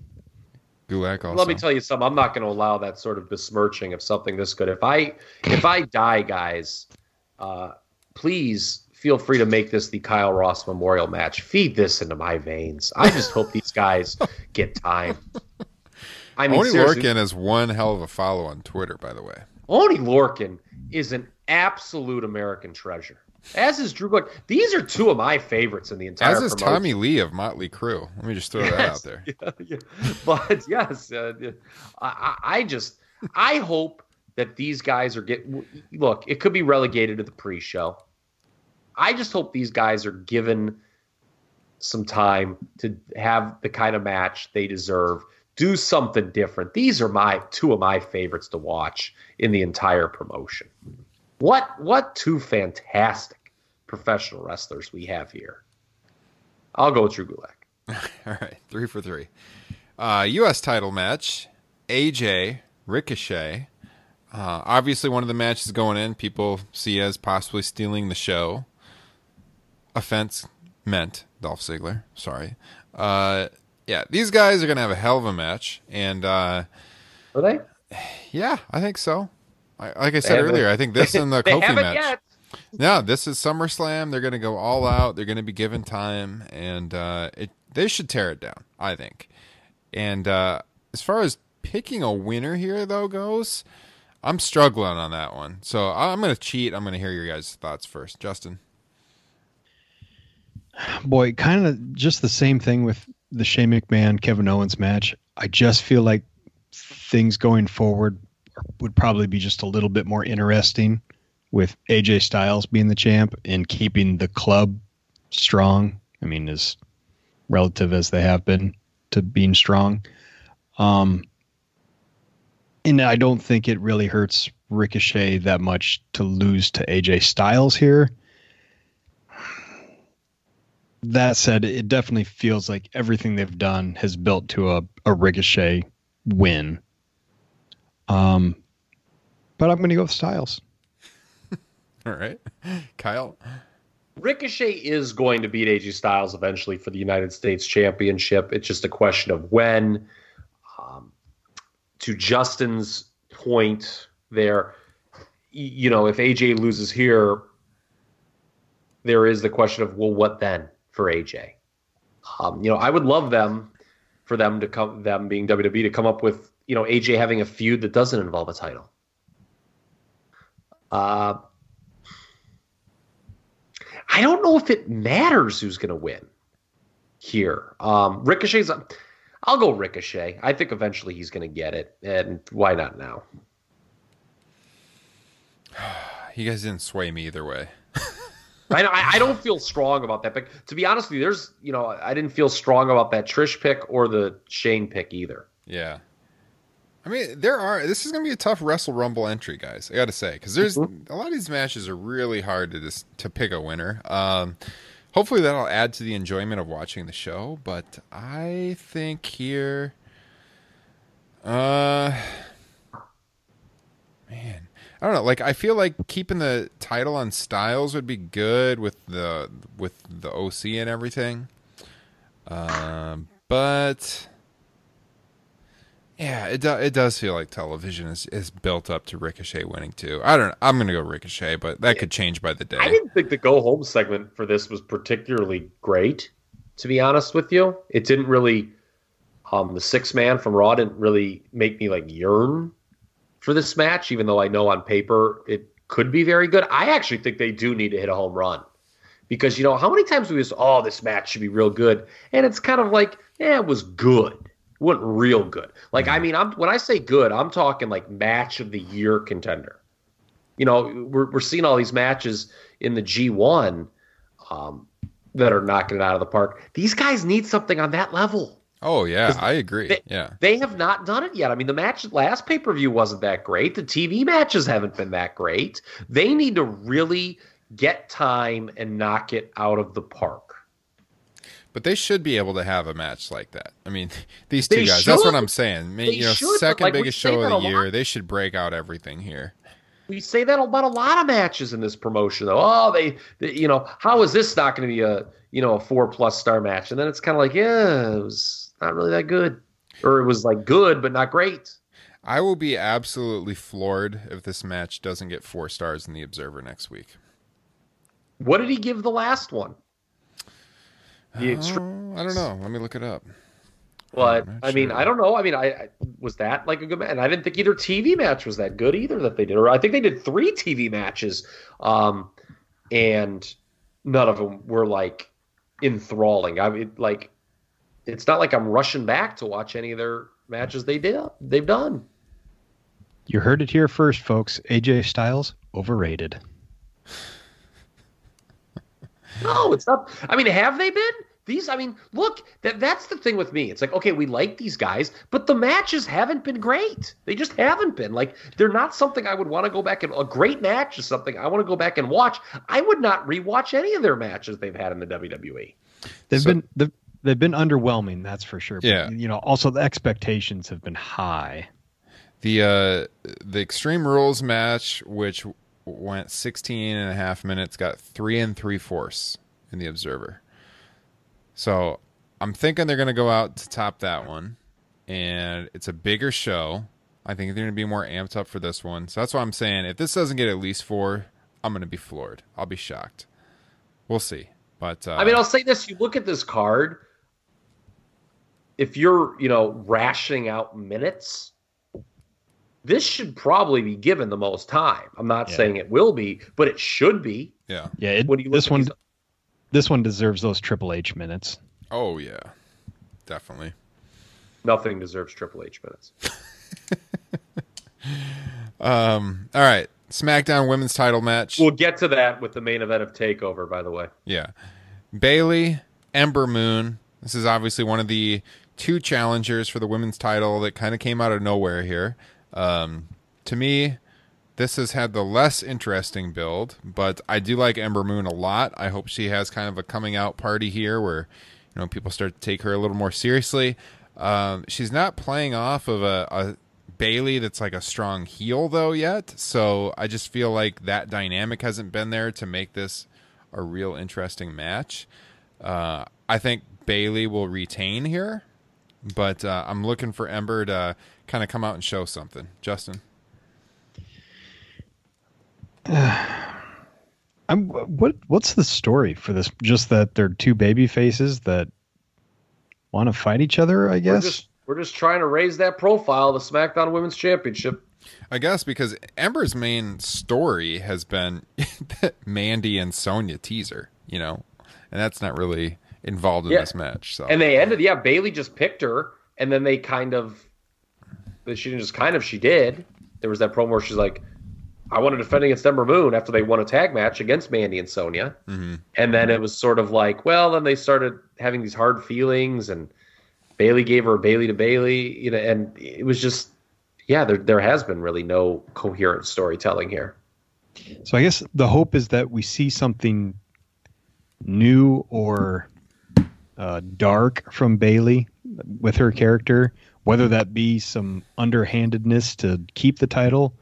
Gulak also. Let me tell you something. I'm not going to allow that sort of besmirching of something this good. If I if I die, guys, uh, please feel free to make this the Kyle Ross Memorial match. Feed this into my veins. I just hope these guys get time. I mean, Oney Lorcan is one hell of a follow on Twitter, by the way. Oney Lorcan is an absolute American treasure. As is Drew Gulak. These are two of my favorites in the entire. As is promotion. Tommy Lee of Motley Crue. Let me just throw yes, that out there. Yeah, yeah. But yes, uh, I, I just I hope that these guys are get. Look, it could be relegated to the pre-show. I just hope these guys are given some time to have the kind of match they deserve. Do something different. These are my two of my favorites to watch in the entire promotion. What what two fantastic professional wrestlers we have here. I'll go with Drew Gulak. All right, three for three. Uh, U.S. title match: AJ Ricochet. Uh, obviously, one of the matches going in, people see as possibly stealing the show. Offense meant Dolph Ziggler. Sorry. Uh, yeah, these guys are gonna have a hell of a match, and uh, are they? Yeah, I think so like I said earlier, I think this and the Kofi match. Yet. Yeah, this is SummerSlam. They're going to go all out. They're going to be given time, and uh, it they should tear it down. I think. And uh, as far as picking a winner here, though, goes, I'm struggling on that one. So I'm going to cheat. I'm going to hear your guys' thoughts first, Justin. Boy, kind of just the same thing with the Shane McMahon Kevin Owens match. I just feel like things going forward would probably be just a little bit more interesting with AJ Styles being the champ and keeping the club strong. I mean, as relative as they have been to being strong. Um, and I don't think it really hurts Ricochet that much to lose to AJ Styles here. That said, it definitely feels like everything they've done has built to a, a Ricochet win. Um, but I'm going to go with Styles. All right, Kyle. Ricochet is going to beat AJ Styles eventually for the United States Championship. It's just a question of when. Um, to Justin's point, there, you know, if AJ loses here, there is the question of well, what then for AJ? Um, you know, I would love them for them to come, them being WWE, to come up with you know AJ having a feud that doesn't involve a title. Uh, I don't know if it matters who's going to win here. Um, Ricochet's. I'll go Ricochet. I think eventually he's going to get it, and why not now? You guys didn't sway me either way. I, I don't feel strong about that pick. To be honest with you, there's you know I didn't feel strong about that Trish pick or the Shane pick either. Yeah, I mean, there are. This is going to be a tough Wrestle Rumble entry, guys. I got to say, because there's mm-hmm. a lot of these matches are really hard to just to pick a winner. Um, hopefully, that'll add to the enjoyment of watching the show. But I think here, uh, man, I don't know. Like, I feel like keeping the title on Styles would be good with the with the OC and everything. Um, but yeah, it do, it does feel like television is, is built up to Ricochet winning too. I don't. Know. I'm gonna go Ricochet, but that could change by the day. I didn't think the go home segment for this was particularly great. To be honest with you, it didn't really. Um, the six man from Raw didn't really make me like yearn for this match, even though I know on paper it could be very good. I actually think they do need to hit a home run because you know how many times we just oh this match should be real good, and it's kind of like yeah it was good, wasn't real good. Like I mean I'm when I say good, I'm talking like match of the year contender. You know we're we're seeing all these matches in the G1 um, that are knocking it out of the park. These guys need something on that level. Oh yeah, I agree. They, yeah. They have not done it yet. I mean, the match last pay per view wasn't that great. The TV matches haven't been that great. They need to really get time and knock it out of the park. But they should be able to have a match like that. I mean, these two They guys. That's what. I'm saying. They you know, should, second like, biggest show of the year. lot. They should break out everything here. We say that about a lot of matches in this promotion, though. Oh, they, they you know, how is this not going to be a, you know, a four plus star match? And then it's kind of like, yeah, it was not really that good, or it was like good but not great. I will be absolutely floored if this match doesn't get four stars in the Observer next week. What did he give the last one? The extreme. Oh, I don't know. Let me look it up. But I'm I mean, sure. I don't know. I mean, I, I was that like a good match, and I didn't think either TV match was that good either that they did. Or I think they did three TV matches, um, and none of them were like enthralling. I mean, like it's not like I'm rushing back to watch any of their matches they did they've done. You heard it here first, folks. AJ Styles overrated. No, it's not. I mean, have they been? These, I mean, look, that that's the thing with me. It's like, okay, we like these guys, but the matches haven't been great. They just haven't been. Like, they're not something I would want to go back and a great match is something I want to go back and watch. I would not rewatch any of their matches they've had in the. WWE. They've So- been they've, they've been underwhelming, that's for sure. But, Yeah. you know, also the expectations have been high. The uh the Extreme Rules match, which went 16 and a half minutes, got three and three fourths in the Observer. So I'm thinking they're gonna go out to top that one, and it's a bigger show. I think they're gonna be more amped up for this one. So that's why I'm saying if this doesn't get at least four, I'm gonna be floored. I'll be shocked. We'll see. But uh, I mean, I'll say this: you look at this card. If you're, you know, rationing out minutes, this should probably be given the most time. I'm not Yeah. saying it will be, but it should be. yeah. Yeah, it, When you this one these- this one deserves those Triple H minutes. Oh yeah, definitely. Nothing deserves Triple H minutes. Um. All right. SmackDown Women's Title match. We'll get to that with the main event of Takeover, by the way. Yeah. Bayley, Ember Moon. This is obviously one of the two challengers for the women's title that kind of came out of nowhere here. Um, to me, this has had the less interesting build, but I do like Ember Moon a lot. I hope she has kind of a coming out party here where you know people start to take her a little more seriously. Um, she's not playing off of a, a Bayley that's like a strong heel though yet, so I just feel like that dynamic hasn't been there to make this a real interesting match. Uh, I think Bayley will retain here, but uh, I'm looking for Ember to kind of come out and show something. Justin, I'm what what's the story for this? Just that they're two baby faces that want to fight each other, I We're guess. just we're just trying to raise that profile of the SmackDown Women's Championship. I guess because Ember's main story has been that Mandy and Sonya teaser, you know, and that's not really involved in Yeah. this match. So And they ended, yeah, Bayley just picked her, and then they kind of, but she didn't just kind of, she did. There was that promo where she's like, I want to defend against Ember Moon after they won a tag match against Mandy and Sonya. Mhm. And then it was sort of like, well, then they started having these hard feelings, and Bayley gave her a Bayley to Bailey, you know, and it was just, yeah, there there has been really no coherent storytelling here. So I guess the hope is that we see something new or uh, dark from Bayley with her character, whether that be some underhandedness to keep the title,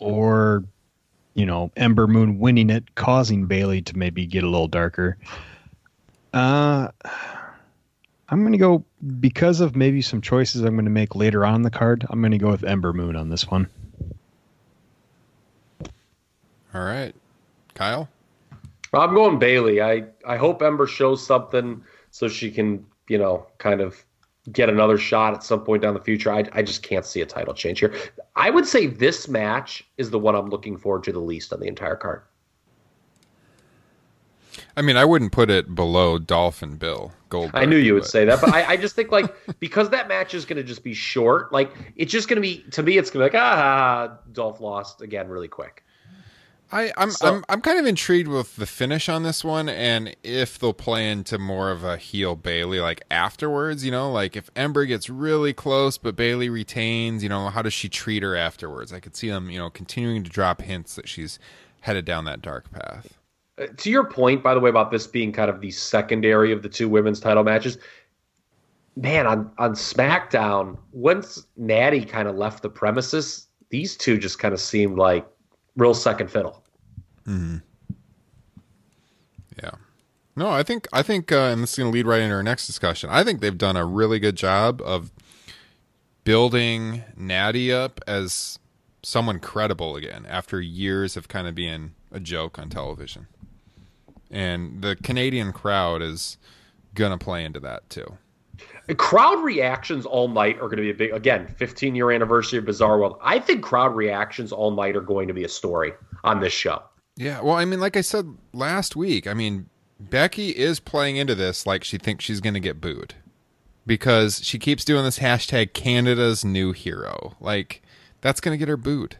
or you know Ember Moon winning it, causing Bayley to maybe get a little darker. Uh, I'm going to go because of maybe some choices I'm going to make later on in the card. I'm going to go with Ember Moon on this one. all right, Kyle. I'm going Bayley. I I hope Ember shows something so she can, you know, kind of get another shot at some point down the future. I, I just can't see a title change here. I would say this match is the one I'm looking forward to the least on the entire card. I mean, I wouldn't put it below Dolphin Bill Goldberg. I knew you would but- say that, but I, I just think like because that match is going to just be short, like it's just going to be to me, it's going to be like ah, Dolph lost again really quick. I, I'm So- I'm I'm kind of intrigued with the finish on this one, and if they'll play into more of a heel Bayley like afterwards. You know, like if Ember gets really close but Bayley retains, you know, how does she treat her afterwards? I could see them, you know, continuing to drop hints that she's headed down that dark path. Uh, to your point, by the way, about this being kind of the secondary of the two women's title matches, man, on on SmackDown, once Natty kind of left the premises, these two just kind of seemed like real second fiddle. Yeah. No, I think I think, uh, and this is going to lead right into our next discussion. I think they've done a really good job of building Natty up as someone credible again after years of kind of being a joke on television, and the Canadian crowd is gonna play into that too. Crowd reactions all night are going to be a big, again, 15 year anniversary of Bizarro World. I think crowd reactions all night are going to be a story on this show. Yeah, well, I mean, like I said last week, I mean, Becky is playing into this like she thinks she's going to get booed because she keeps doing this hashtag Canada's new hero. Like that's going to get her booed,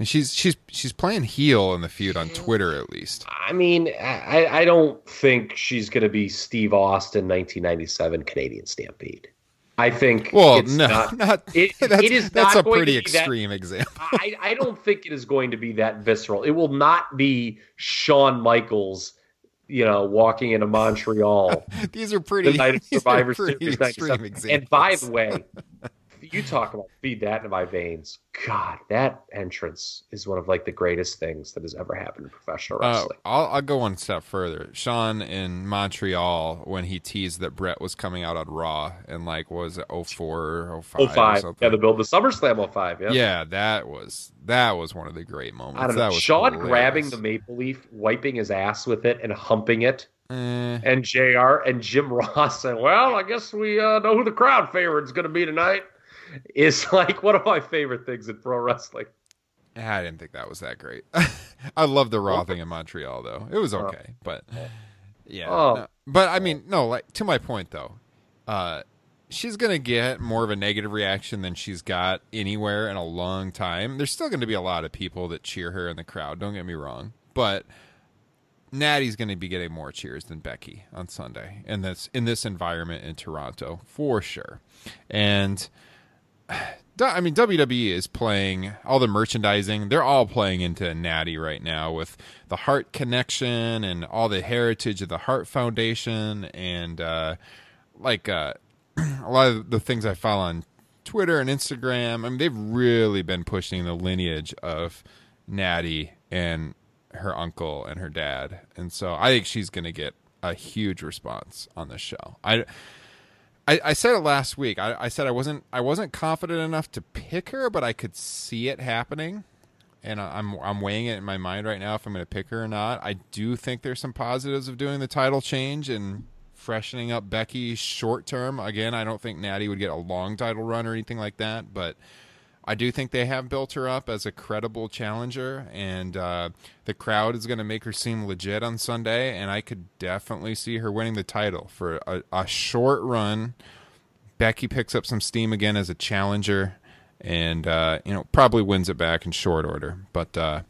and she's she's she's playing heel in the feud on Twitter at least. I mean, I, I don't think she's going to be Steve Austin 1997 Canadian Stampede. I think Well, it's no, not, not it, that's, it is that's not a pretty be that- extreme example. I, I don't think it is going to be that visceral. It will not be Shawn Michaels, you know, walking into Montreal These are pretty the night of Survivor Series extreme examples. And by the way, you talk about feed that into my veins. God, that entrance is one of like the greatest things that has ever happened in professional Uh, wrestling. I'll, I'll go one step further. Shawn in Montreal when he teased that Bret was coming out on Raw and like was it 04 or 05 Oh or yeah, the build the SummerSlam 05, yeah. Yeah, that was that was one of the great moments. I don't that know. was Shawn hilarious. grabbing the maple leaf, wiping his ass with it, and humping it, Eh, and Jr. and Jim Ross saying, "Well, I guess we uh, know who the crowd favorite is going to be tonight." Is like one of my favorite things in pro wrestling. I didn't think that was that great. I love the Raw thing in Montreal though. It was okay, but yeah. Oh. no. But I mean, no, like to my point though. Uh she's going to get more of a negative reaction than she's got anywhere in a long time. There's still going to be a lot of people that cheer her in the crowd, don't get me wrong. But Natty's going to be getting more cheers than Becky on Sunday in this in this environment in Toronto for sure. And I mean, WWE is playing all the merchandising. They're all playing into Natty right now with the Heart Connection and all the heritage of the Heart Foundation and uh, like uh, a lot of the things I follow on Twitter and Instagram. I mean, they've really been pushing the lineage of Natty and her uncle and her dad, and so I think she's going to get a huge response on this show. I I, I said it last week. I, I said I wasn't I wasn't confident enough to pick her, but I could see it happening, and I'm I'm weighing it in my mind right now if I'm going to pick her or not. I do think there's some positives of doing the title change and freshening up Becky short term. Again, I don't think Natty would get a long title run or anything like that, but I do think they have built her up as a credible challenger, and uh, the crowd is going to make her seem legit on Sunday. And I could definitely see her winning the title for a, a short run. Becky picks up some steam again as a challenger, and uh, you know probably wins it back in short order. But uh,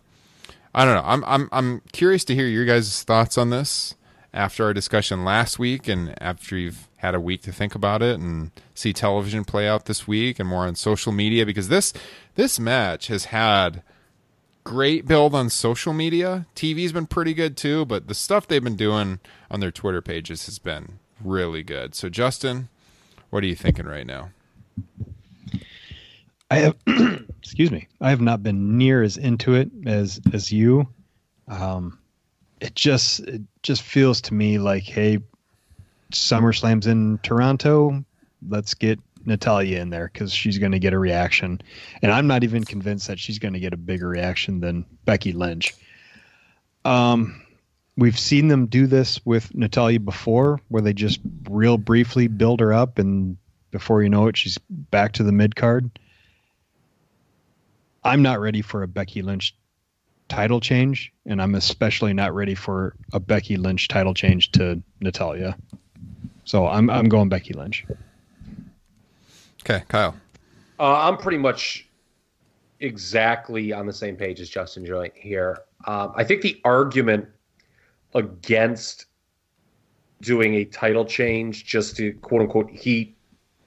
I don't know. I'm I'm I'm curious to hear your guys' thoughts on this after our discussion last week, and after you've had a week to think about it and see television play out this week, and more on social media because this this match has had great build on social media. TV's been pretty good too, but the stuff they've been doing on their Twitter pages has been really good. So Justin, what are you thinking right now? I have, excuse me, I have not been near as into it as as you. Um, it just it just feels to me like, hey, SummerSlam's in Toronto. Let's get Natalya in there because she's going to get a reaction, and I'm not even convinced that she's going to get a bigger reaction than Becky Lynch. Um, we've seen them do this with Natalya before, where they just real briefly build her up and before you know it, she's back to the mid card. I'm not ready for a Becky Lynch title change, and I'm especially not ready for a Becky Lynch title change to Natalya. So I'm I'm going Becky Lynch. Okay, Kyle. Uh, I'm pretty much exactly on the same page as Justin Joynt here. Um, I think the argument against doing a title change just to quote unquote heat,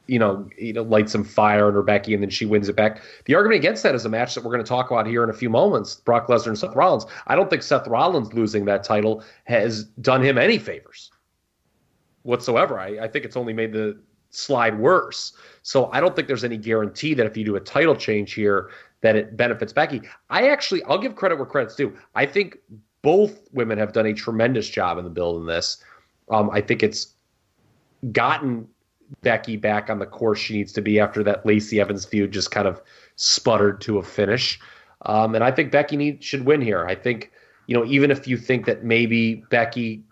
you know, you know, light some fire under Becky and then she wins it back. The argument against that is a match that we're going to talk about here in a few moments: Brock Lesnar and Seth Rollins. I don't think Seth Rollins losing that title has done him any favors whatsoever. I, I think it's only made the slide worse. So I don't think there's any guarantee that if you do a title change here that it benefits Becky. I actually I'll give credit where credit's due. I think both women have done a tremendous job in the build in this. Um, I think it's gotten Becky back on the course she needs to be after that Lacey Evans feud just kind of sputtered to a finish. Um, and I think Becky need, should win here. I think, you know, even if you think that maybe Becky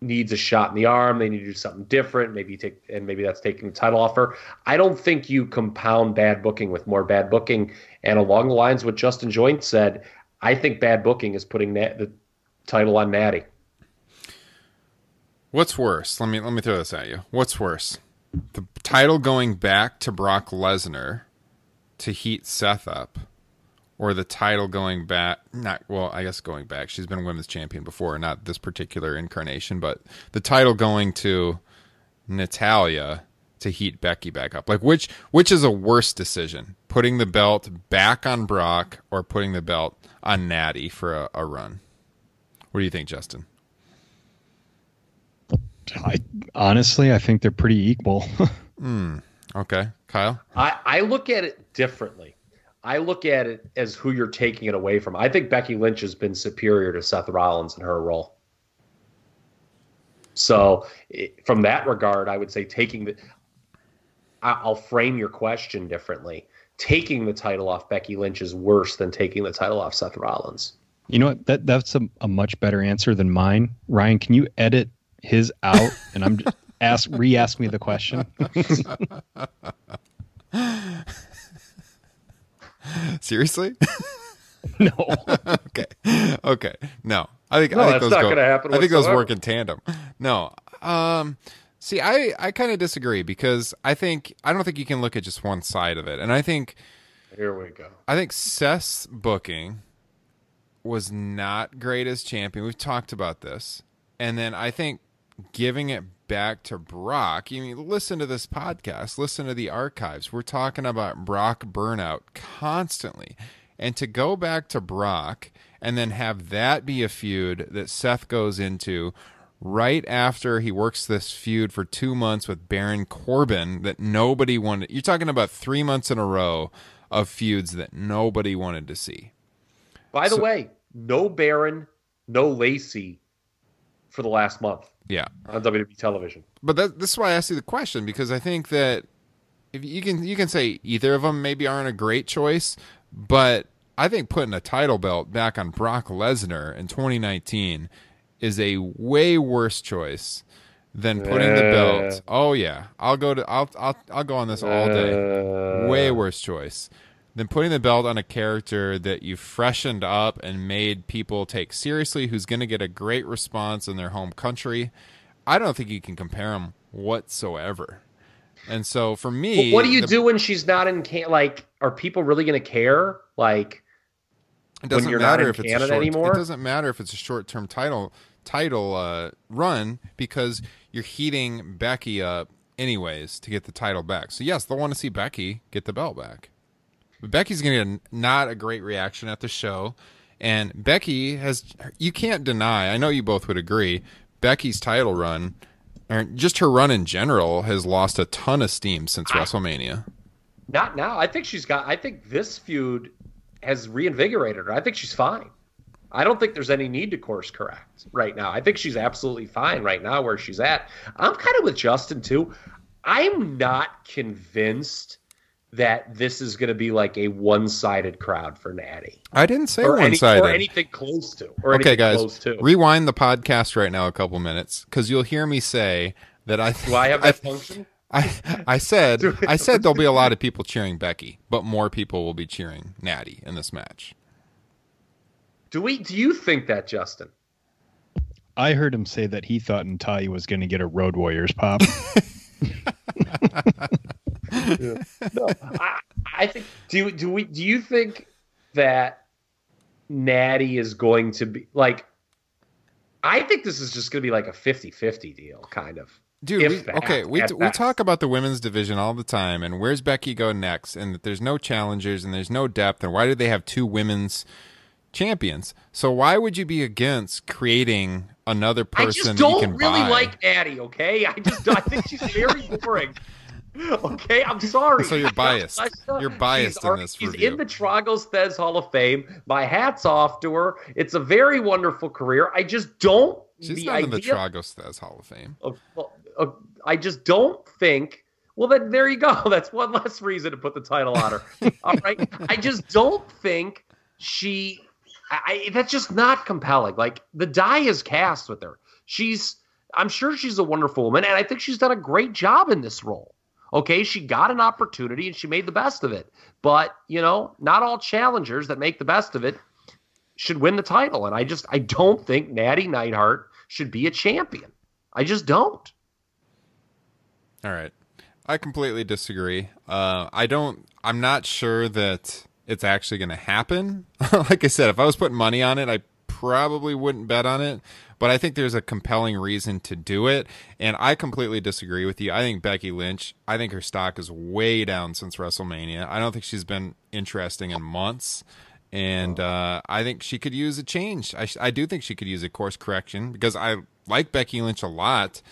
needs a shot in the arm, they need to do something different, maybe take and maybe that's taking the title off her. I don't think you compound bad booking with more bad booking. And along the lines what Justin Joynt said, I think bad booking is putting Nat, the title on Natty. What's worse? Let me let me throw this at you. What's worse? The title going back to Brock Lesnar to heat Seth up, or the title going back? Not well, I guess going back. She's been women's champion before, not this particular incarnation, but the title going to Natalya to heat Becky back up. Like which which is a worse decision? Putting the belt back on Brock or putting the belt on Natty for a, a run? What do you think, Justin? I honestly, I think they're pretty equal. Hmm. Okay, Kyle. I, I look at it differently. I look at it as who you're taking it away from. I think Becky Lynch has been superior to Seth Rollins in her role. So, it, from that regard, I would say taking the. I, I'll frame your question differently. Taking the title off Becky Lynch is worse than taking the title off Seth Rollins. You know what? That that's a, a much better answer than mine. Ryan, can you edit his out and I'm just ask re-ask me the question? Seriously? no. okay. Okay. No. I think No, I think that's those not go, gonna happen I think those whatsoever. work in tandem. No. Um see I I kind of disagree because I think I don't think you can look at just one side of it. And I think Here we go. I think Seth's booking was not great as champion. We've talked about this. And then I think giving it back to Brock, you mean listen to this podcast, listen to the archives. We're talking about Brock burnout constantly. And to go back to Brock and then have that be a feud that Seth goes into right after he works this feud for two months with Baron Corbin that nobody wanted. You're talking about three months in a row of feuds that nobody wanted to see. By the So- way, no Baron, no Lacey for the last month Yeah. on WWE television. but that, this is why I asked you the question because I think that if you can you can say either of them maybe aren't a great choice, but I think putting a title belt back on Brock Lesnar in 2019 is a way worse choice than putting the Uh. belt. Oh yeah, I'll go to I'll I'll I'll go on this all day. Uh, way worse choice than putting the belt on a character that you freshened up and made people take seriously who's going to get a great response in their home country. I don't think you can compare them whatsoever. And so for me, what do you the- do when she's not in can? Like, are people really going to care? Like, It doesn't when you're not matter if it's a short, anymore? It doesn't matter if it's a short-term title title uh, run because you're heating Becky up anyways to get the title back. So yes, they'll want to see Becky get the belt back. But Becky's going to get a, not a great reaction at the show, and Becky has. You can't deny. I know you both would agree. Becky's title run, or just her run in general, has lost a ton of steam since WrestleMania. not now. I think she's got. I think this feud has reinvigorated her. I think she's fine. I don't think there's any need to course correct right now. I think she's absolutely fine right now where she's at. I'm kind of with Justin too. I'm not convinced that this is going to be like a one-sided crowd for Natty. I didn't say or, one-sided. or anything close to. Or okay, anything guys, close to. rewind the podcast right now a couple minutes because you'll hear me say that I. Do I have that function? I I said I said there'll be a lot of people cheering Becky, but more people will be cheering Natty in this match. Do we? Do you think that, Justin? I heard him say that he thought Natalya was going to get a Road Warriors pop. no, I, I think. Do do we? Do you think that Natty is going to be like? I think this is just going to be like a 50-50 deal, kind of. Dude, we, that, okay, we we best. talk about the women's division all the time, and where's Becky go next, and that there's no challengers and there's no depth, and why do they have two women's champions? So why would you be against creating another person? I just don't really buy? like Natty. Okay, I just I think she's very boring. Okay, I'm sorry. So you're biased. You're biased she's, in this She's review. in the Tragos Thesz Hall of Fame. My hat's off to her. It's a very wonderful career. I just don't. She's the not in the Tragos Thesz Hall of Fame. of, of- I just don't think. Well, then there you go. That's one less reason to put the title on her. All right. I just don't think she. I, I- that's just not compelling. Like the die is cast with her. She's. I'm sure she's a wonderful woman, and I think she's done a great job in this role. Okay, she got an opportunity and she made the best of it. But you know, not all challengers that make the best of it should win the title. And I just I don't think Natty Neidhart should be a champion. I just don't. All right. I completely disagree. Uh, I don't. I'm not sure that it's actually going to happen. like I said, if I was putting money on it, I probably wouldn't bet on it. But I think there's a compelling reason to do it, and I completely disagree with you. I think Becky Lynch. I think her stock is way down since WrestleMania. I don't think she's been interesting in months, and uh, I think she could use a change. I, sh- I do think she could use a course correction because I like Becky Lynch a lot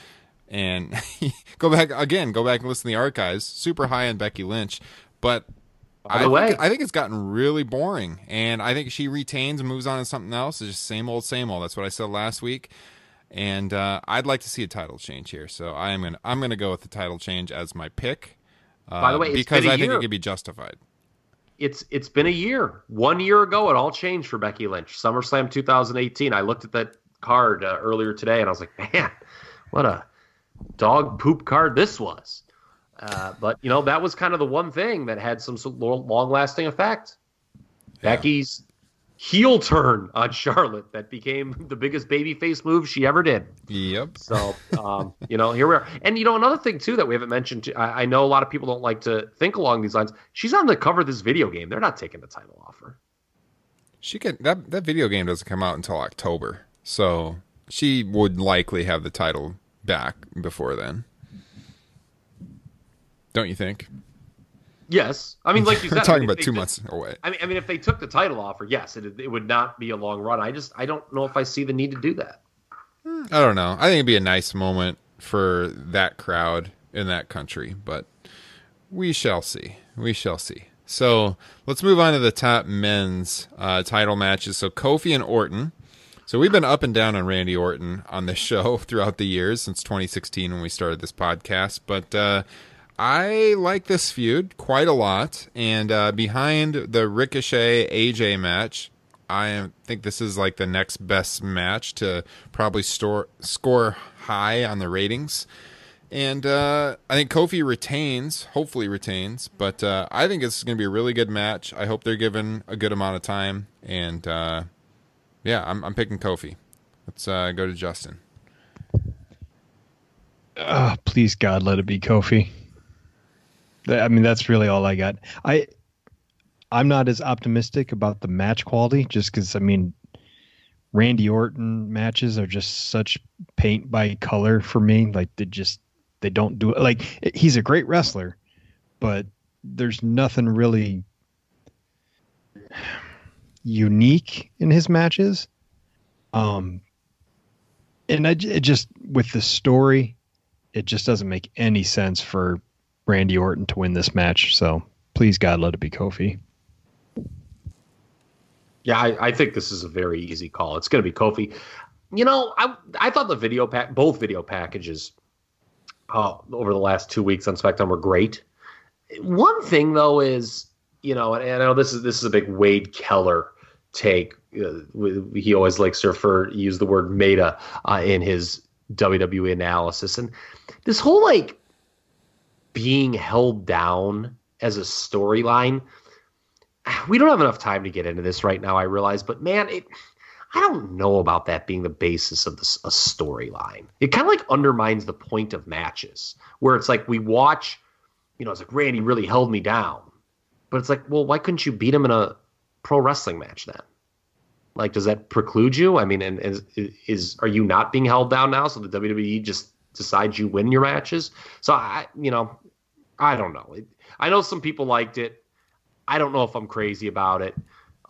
and go back again go back and listen to the archives super high on becky lynch but I the way- think, I think it's gotten really boring and i think she retains and moves on to something else it's just same old same old that's what i said last week and uh, i'd like to see a title change here so i am gonna i'm gonna go with the title change as my pick uh, By the way, it's because been a i think it could be justified it's it's been a year. One year ago, it all changed for Becky Lynch. SummerSlam 2018. I looked at that card uh, earlier today, and I was like, man, what a dog poop card this was. Uh, but you know, that was kind of the one thing that had some long lasting effect. Becky's heel turn on Charlotte that became the biggest babyface move she ever did. yep So, um, you know, here we are. And, you know, another thing, too, that we haven't mentioned. I, I know a lot of people don't like to think along these lines. She's on the cover of this video game. They're not taking the title off her. she can that that video game doesn't come out until october so she would likely have the title back before then don't you think Yes. I mean, like you said, We're I talking mean, about two took- months away. I mean, I mean, if they took the title off her, yes, it, it would not be a long run. I just, I don't know if I see the need to do that. I don't know. I think it'd be a nice moment for that crowd in that country, but we shall see. We shall see. So let's move on to the top men's uh, title matches. So Kofi and Orton. So we've been up and down on Randy Orton on this show throughout the years since 2016 when we started this podcast, but uh, I like this feud quite a lot. And uh, behind the Ricochet AJ match, I think this is like the next best match to probably store, score high on the ratings. And uh, I think Kofi retains, hopefully retains, but uh, I think it's going to be a really good match. I hope they're given a good amount of time. And uh, yeah, I'm, I'm picking Kofi. Let's uh, go to Justin. Oh, please God, let it be Kofi. I mean, that's really all I got. I, I'm not as optimistic about the match quality, just because I mean, Randy Orton matches are just such paint by color for me. Like they just they don't do it. Like he's a great wrestler, but there's nothing really unique in his matches. Um, and I, it just with the story, it just doesn't make any sense for Randy Orton to win this match. So please God, let it be Kofi. Yeah, I, I think this is a very easy call. It's going to be Kofi. You know, I I thought the video pack, both video packages, uh, over the last two weeks on SmackDown were great. One thing though is, you know, and I know this is this is a big Wade Keller take. Uh, he always likes to refer use the word meta uh, in his WWE analysis, and this whole like being held down as a storyline. We don't have enough time to get into this right now, I realize, but man, it I don't know about that being the basis of this, a storyline. It kind of like undermines the point of matches, where it's like we watch, you know, it's like Randy really held me down, but it's like, well, why couldn't you beat him in a pro wrestling match then? Like, does that preclude you? I mean, and is, is are you not being held down now? So the WWE just decides you win your matches. So I, you know, I don't know. I know some people liked it. I don't know if I'm crazy about it.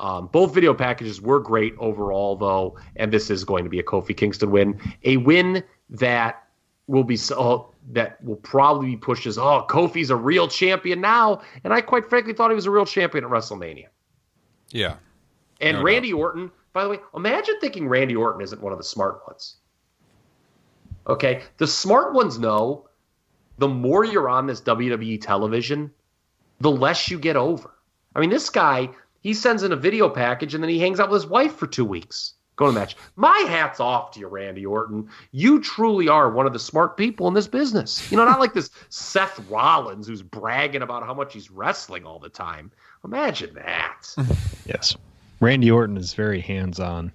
Um, both video packages were great overall, though, and this is going to be a Kofi Kingston win, a win that will be so that will probably be pushed as oh Kofi's a real champion now, and I quite frankly thought he was a real champion at WrestleMania. Yeah, and no Randy doubt. Orton, by the way, imagine thinking Randy Orton isn't one of the smart ones. Okay, the smart ones know the more you're on this WWE television, the less you get over. I mean, this guy he sends in a video package and then he hangs out with his wife for two weeks. Going to match. My hat's off to you, Randy Orton. You truly are one of the smart people in this business. You know, not like this Seth Rollins who's bragging about how much he's wrestling all the time. Imagine that. yes. Randy Orton is very hands on.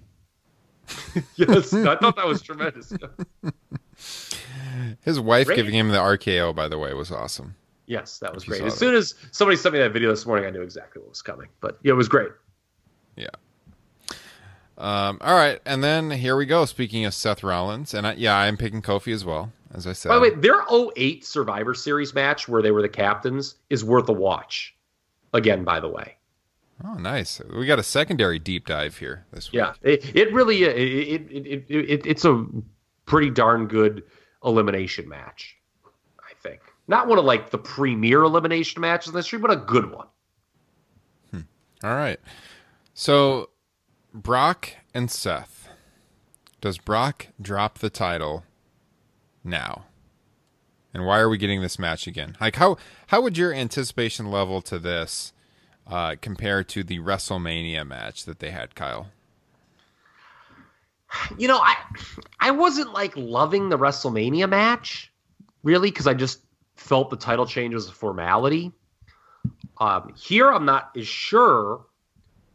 yes, I thought that was tremendous. His wife Randy. giving him the RKO, by the way, was awesome. Yes, that was great. As soon as somebody sent me that video this morning, I knew exactly what was coming. But yeah, it was great. Yeah. Um, all right, and then here we go. Speaking of Seth Rollins, and I, yeah, I'm picking Kofi as well, as I said. By the way, their 08 Survivor Series match where they were the captains is worth a watch. Again, by the way. Oh, nice. We got a secondary deep dive here this week. Yeah, it, it really it, it, it, it, it's a pretty darn good elimination match. I think. Not one of like the premier elimination matches in the history, but a good one. Hmm. All right. So Brock and Seth. Does Brock drop the title now? And why are we getting this match again? Like how how would your anticipation level to this uh, compare to the WrestleMania match that they had, Kyle? You know, I I wasn't like loving the WrestleMania match, really, because I just felt the title change was a formality. Um, here, I'm not as sure,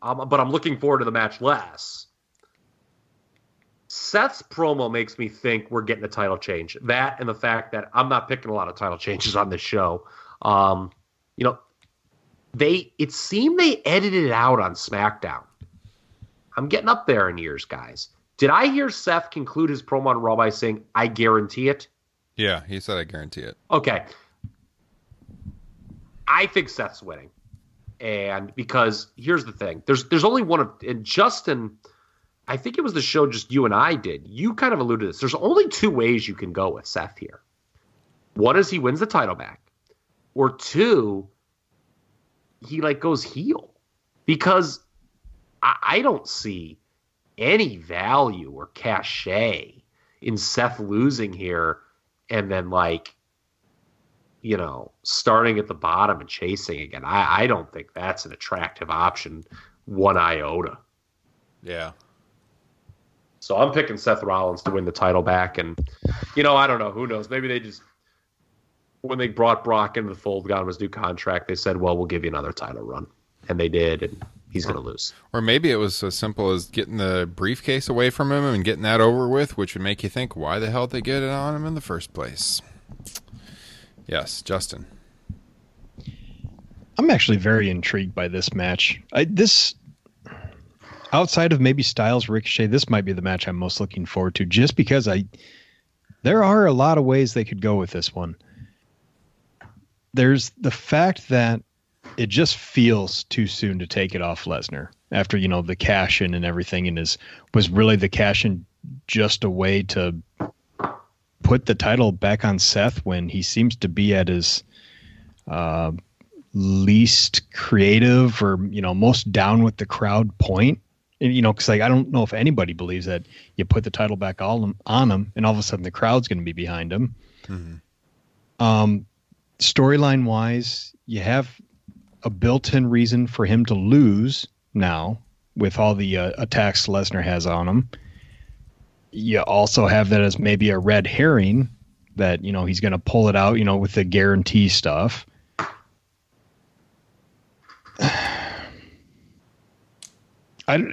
um, but I'm looking forward to the match less. Seth's promo makes me think we're getting a title change. That and the fact that I'm not picking a lot of title changes on this show. Um, you know, they it seemed they edited it out on SmackDown. I'm getting up there in years, guys. Did I hear Seth conclude his promo on Raw by saying, "I guarantee it"? Yeah, he said I guarantee it. Okay. I think Seth's winning. And because here's the thing. There's there's only one of and Justin I think it was the show just you and I did. You kind of alluded to this. There's only two ways you can go with Seth here. One is he wins the title back. Or two, he like goes heel. Because I, I don't see any value or cachet in Seth losing here and then like you know starting at the bottom and chasing again. I i don't think that's an attractive option one iota. Yeah. So i'm picking seth rollins to win the title back and you know i don't know. Who knows? Maybe they just when they brought brock into the fold got him his new contract they said well we'll give you another title run. And they did and he's going to lose. Or maybe it was as simple as getting the briefcase away from him and getting that over with, which would make you think, why the hell did they get it on him in the first place? Yes, Justin. I'm actually very intrigued by this match. I, this, outside of maybe Styles Ricochet, this might be the match I'm most looking forward to, just because I, there are a lot of ways they could go with this one. There's the fact that it just feels too soon to take it off Lesnar after you know the cash in and everything, and is was really the cash in just a way to put the title back on Seth when he seems to be at his uh, least creative or you know most down with the crowd point. And, you know, because like I don't know if anybody believes that you put the title back all on him, and all of a sudden the crowd's going to be behind him. Mm-hmm. Um, storyline wise, you have a built-in reason for him to lose now with all the uh, attacks Lesnar has on him. You also have that as maybe a red herring that you know he's going to pull it out, you know, with the guarantee stuff. I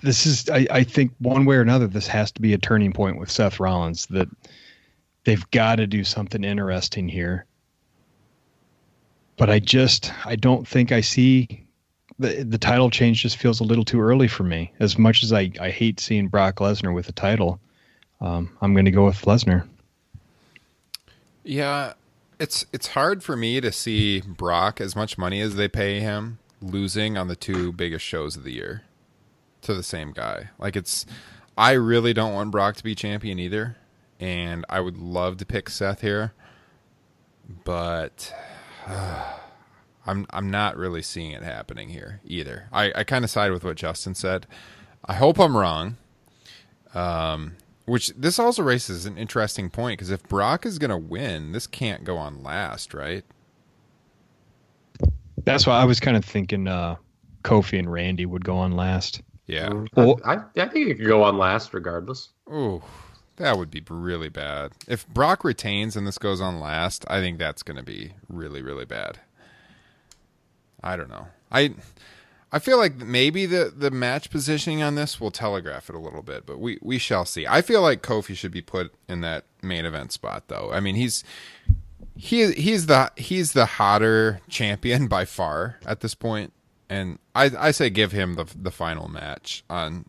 this is I, I think one way or another this has to be a turning point with Seth Rollins that they've got to do something interesting here. But I just I don't think I see the the title change just feels a little too early for me. As much as I, I hate seeing Brock Lesnar with the title, um, I'm going to go with Lesnar. Yeah, it's it's hard for me to see Brock as much money as they pay him losing on the two biggest shows of the year to the same guy. Like it's I really don't want Brock to be champion either, and I would love to pick Seth here, but I'm I'm not really seeing it happening here either. I, I kind of side with what Justin said. I hope I'm wrong. Um, which this also raises an interesting point because if Brock is going to win, this can't go on last, right? That's why I was kind of thinking uh, Kofi and Randy would go on last. Yeah. I, I, I think it could go on last regardless. Oh, that would be really bad. If Brock retains and this goes on last, I think that's going to be really, really bad. I don't know. I I feel like maybe the the match positioning on this will telegraph it a little bit, but we we shall see. I feel like Kofi should be put in that main event spot though. I mean, he's he he's the he's the hotter champion by far at this point, and I I say give him the the final match on.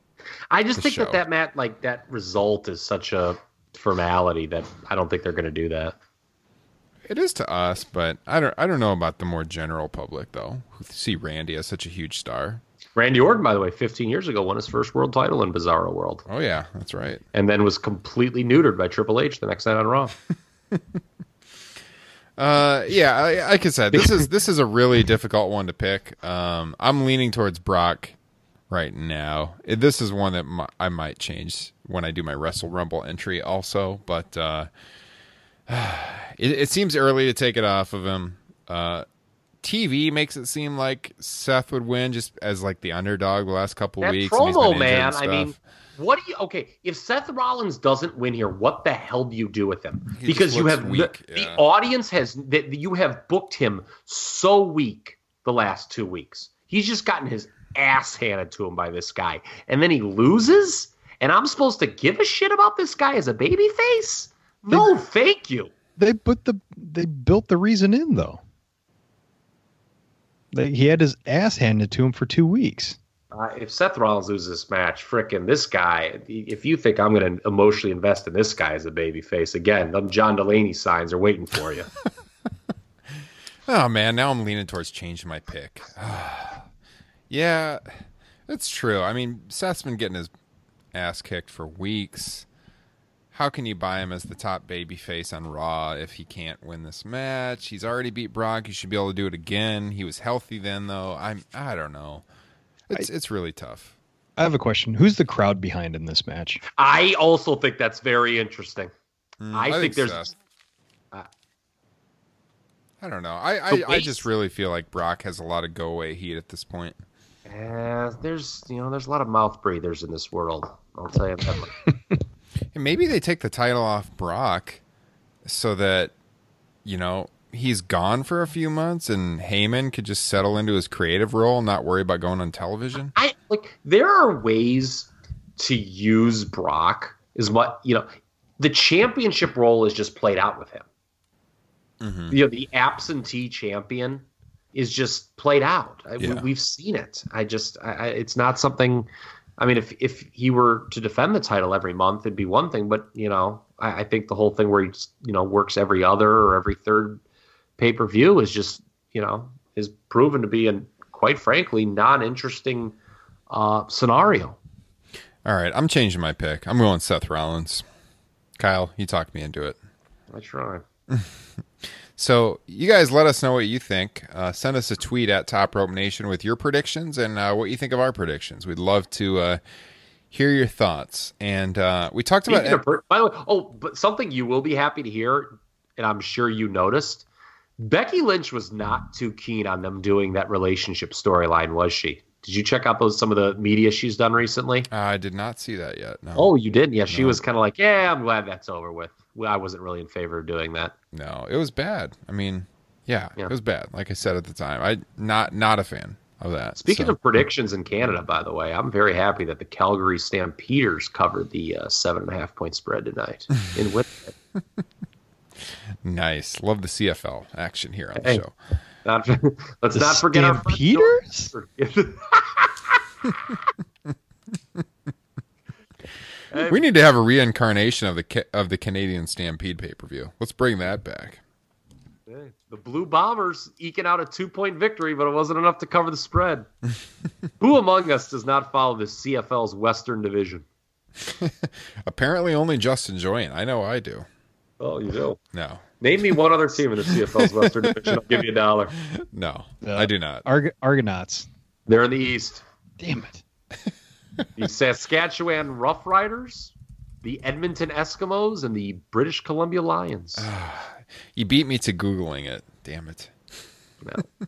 I just think show. that that mat like that result is such a formality that I don't think they're going to do that. It is to us, but I don't I don't know about the more general public though, who see Randy as such a huge star. Randy Orton, by the way, 15 years ago won his first world title in Bizarro World, Oh yeah, that's right. and then was completely neutered by Triple H the next night on Raw. Uh, yeah, I, like I said, this is this is a really difficult one to pick. Um, I'm leaning towards Brock right now. This is one that mi- I might change when I do my Wrestle Rumble entry, also. But uh, it, it seems early to take it off of him. Uh, TV makes it seem like Seth would win just as like the underdog the last couple That weeks. promo, man. I mean, what do you? Okay, if Seth Rollins doesn't win here, what the hell do you do with him? He because you have weak, the, the audience has that you have booked him so weak the last two weeks. He's just gotten his ass handed to him by this guy, and then he loses. And I'm supposed to give a shit about this guy as a baby face? No, thank you. They put the they built the reason in though. They, he had his ass handed to him for two weeks. Uh, if Seth Rollins loses this match, frickin' this guy, if you think I'm going to emotionally invest in this guy as a baby face, again, them John Delaney signs are waiting for you. Oh man, now I'm leaning towards changing my pick. yeah, that's true. I mean, Seth's been getting his ass kicked for weeks. How can you buy him as the top baby face on Raw if he can't win this match? He's already beat Brock. He should be able to do it again. He was healthy then, though. I'm. I don't know. It's it's really tough. I have a question. Who's the crowd behind in this match? I also think that's very interesting. Mm, I, think, there's. Seth. Uh, I don't know. I The I, I just really feel like Brock has a lot of go away heat at this point. Eh, there's you know there's a lot of mouth breathers in this world. I'll tell you that. And maybe they take the title off Brock so that, you know, he's gone for a few months and Heyman could just settle into his creative role and not worry about going on television. I like there are ways to use Brock is what you know. The championship role is just played out with him. Mm-hmm. You know, the absentee champion is just played out. I- we- Yeah. we've seen it. I just, I, I, it's not something. I mean, if if he were to defend the title every month, it'd be one thing. But you know, I, I think the whole thing where he just, you know works every other or every third pay per view is just you know is proven to be a quite frankly non interesting uh, scenario. All right, I'm changing my pick. I'm going Seth Rollins. Kyle, you talked me into it. I try. So you guys let us know what you think. Uh, send us a tweet at Top Rope Nation with your predictions and uh, what you think of our predictions. We'd love to uh, hear your thoughts. And uh, we talked about of by the way, oh, but something you will be happy to hear, and I'm sure you noticed, Becky Lynch was not too keen on them doing that relationship storyline, was she? Did you check out those some of the media she's done recently? I did not see that yet. No. Oh, you didn't? Yeah, she No. was kind of like, "Yeah, I'm glad that's over with." well, I wasn't really in favor of doing that. No, it was bad. I mean, yeah, Yeah. it was bad. Like I said at the time, I not not a fan of that. Speaking So- of predictions in Canada, by the way, I'm very happy that the Calgary Stampeders covered the uh, seven and a half point spread tonight in Winnipeg. nice, love the CFL action here on the Hey. show. Not, let's The not forget our friend Stampeders? Hey. We need to have a reincarnation of the of the Canadian Stampede pay per view. Let's bring that back. Hey, the Blue Bombers eking out a two point victory, but it wasn't enough to cover the spread. Who among us does not follow the CFL's Western Division? Apparently, only Justin Joynt. I know I do. Oh, you do. No, Name me one other team in the CFL's Western Division. I'll give you a dollar. no, Uh, I do not. Arg- Argonauts. They're in the East. Damn it. The Saskatchewan Roughriders, the Edmonton Eskimos, and the British Columbia Lions. You beat me to googling it. Damn it. No.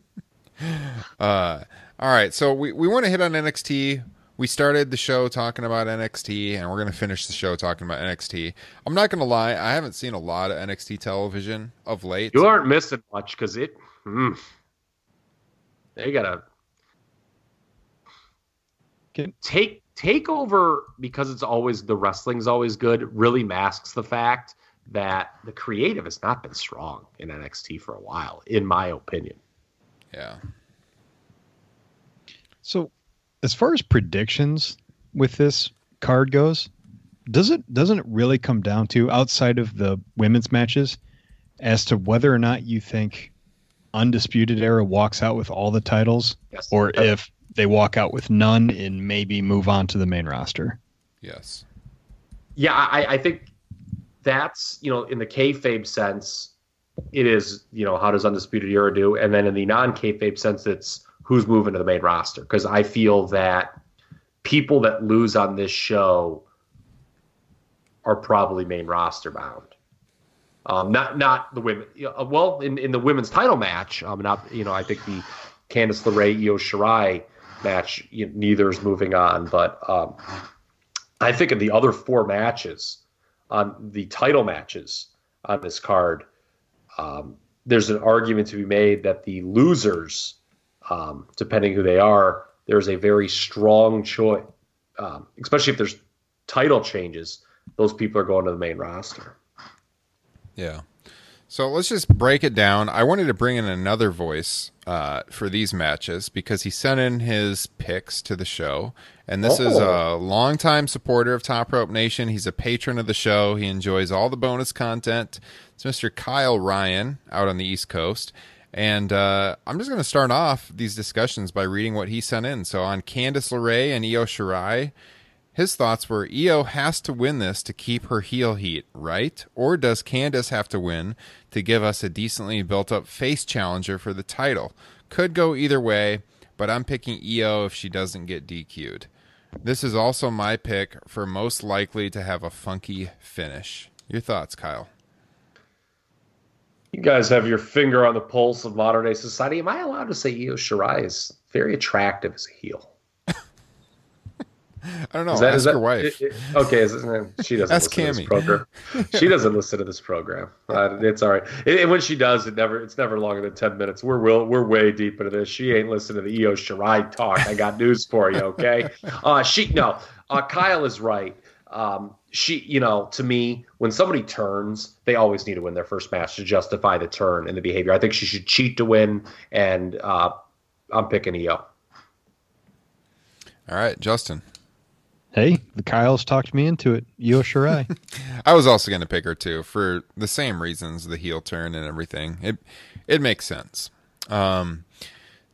Uh, all right, so we, we want to hit on NXT. We started the show talking about NXT, and we're going to finish the show talking about NXT. I'm not going to lie, I haven't seen a lot of NXT television of late. You aren't missing much because it. Mm, they gotta Can- take take over because it's always the wrestling's always good. Really masks the fact that the creative has not been strong in NXT for a while, in my opinion. Yeah. So, as far as predictions with this card goes, does it doesn't it really come down to outside of the women's matches as to whether or not you think Undisputed Era walks out with all the titles, Yes. or if they walk out with none and maybe move on to the main roster? Yes. Yeah, I, I think that's you know in the kayfabe sense, it is you know how does Undisputed Era do, and then in the non kayfabe sense, it's who's moving to the main roster because I feel that people that lose on this show are probably main roster bound. Um, not not the women. uh, Well, in, in the women's title match, um, not you know I think the Candice LeRae Io Shirai match, neither is moving on, but um, I think of the other four matches on the title matches on this card, um, there's an argument to be made that the losers, um, depending who they are, there's a very strong choice, um, especially if there's title changes. Those people are going to the main roster. Yeah. So let's just break it down. I wanted to bring in another voice uh, for these matches because he sent in his picks to the show. And this is a Oh. longtime supporter of Top Rope Nation. He's a patron of the show. He enjoys all the bonus content. It's Mr. Kyle Ryan out on the East Coast. And uh, I'm just going to start off these discussions by reading what he sent in. So on Candice LeRae and Io Shirai, his thoughts were Io has to win this to keep her heel heat, right? Or does Candice have to win to give us a decently built up face challenger for the title? Could go either way, but I'm picking Io if she doesn't get DQ'd. This is also my pick for most likely to have a funky finish. Your thoughts, Kyle? You guys have your finger on the pulse of modern day society. Am I allowed to say Io Shirai is very attractive as a heel? I don't know. Is that- ask is that- your wife. it- it- okay, is it- she doesn't Ask listen to Cammy. this program. She doesn't listen to this program. Uh, it's all right. And, and when she does, it never it's never longer than ten minutes. We're real, we're way deep into this. She ain't listening to the Io Shirai talk. I got news for you. Okay, uh, she no. Uh, Kyle is right. Um, she, you know, to me, when somebody turns, they always need to win their first match to justify the turn and the behavior. I think she should cheat to win, and uh, I'm picking Io. All right, Justin. Hey, the Kyle's talked me into it. Io Shirai. I was also going to pick her too for the same reasons, the heel turn and everything. It it makes sense. Um,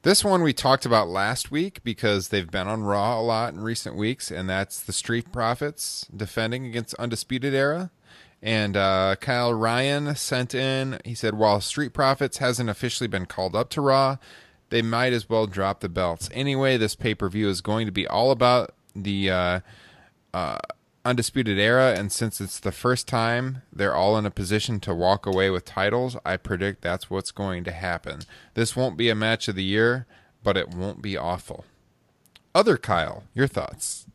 this one we talked about last week because they've been on Raw a lot in recent weeks, and that's the Street Profits defending against Undisputed Era. And uh, Kyle Ryan sent in. He said, while Street Profits hasn't officially been called up to Raw, they might as well drop the belts. Anyway, this pay per view is going to be all about the uh, uh, Undisputed Era, and since it's the first time they're all in a position to walk away with titles, I predict that's what's going to happen. This won't be a match of the year, but it won't be awful. Other Kyle, your thoughts?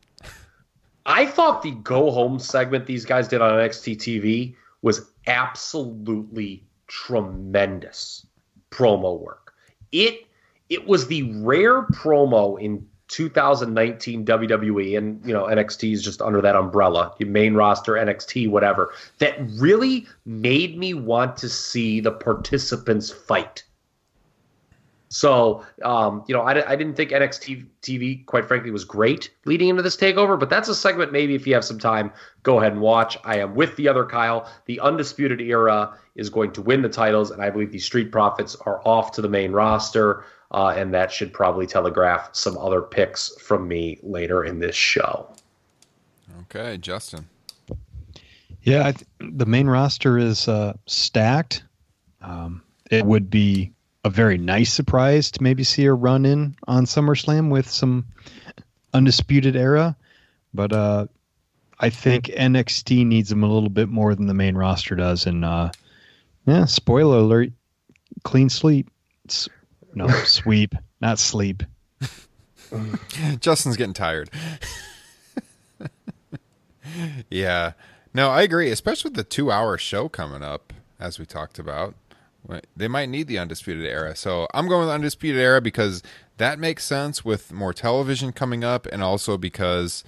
I thought the go home segment these guys did on NXT TV was absolutely tremendous promo work. It it was the rare promo in 2019 WWE and you know NXT is just under that umbrella, main roster NXT whatever that really made me want to see the participants fight. So, um, you know, I, I didn't think NXT TV, quite frankly, was great leading into this takeover, but that's a segment maybe if you have some time, go ahead and watch. I am with the other Kyle. The Undisputed Era is going to win the titles, and I believe the Street Profits are off to the main roster, uh, and that should probably telegraph some other picks from me later in this show. Okay, Justin. Yeah, I th- the main roster is uh, stacked. Um, it would be a very nice surprise to maybe see a run in on SummerSlam with some undisputed era, but uh, I think NXT needs them a little bit more than the main roster does. And uh, yeah, spoiler alert: clean sleep. S- no, sweep, not sleep. Justin's getting tired. yeah. No, I agree, especially with the two hour show coming up, as we talked about. They might need the Undisputed Era. So I'm going with Undisputed Era because that makes sense with more television coming up, and also because,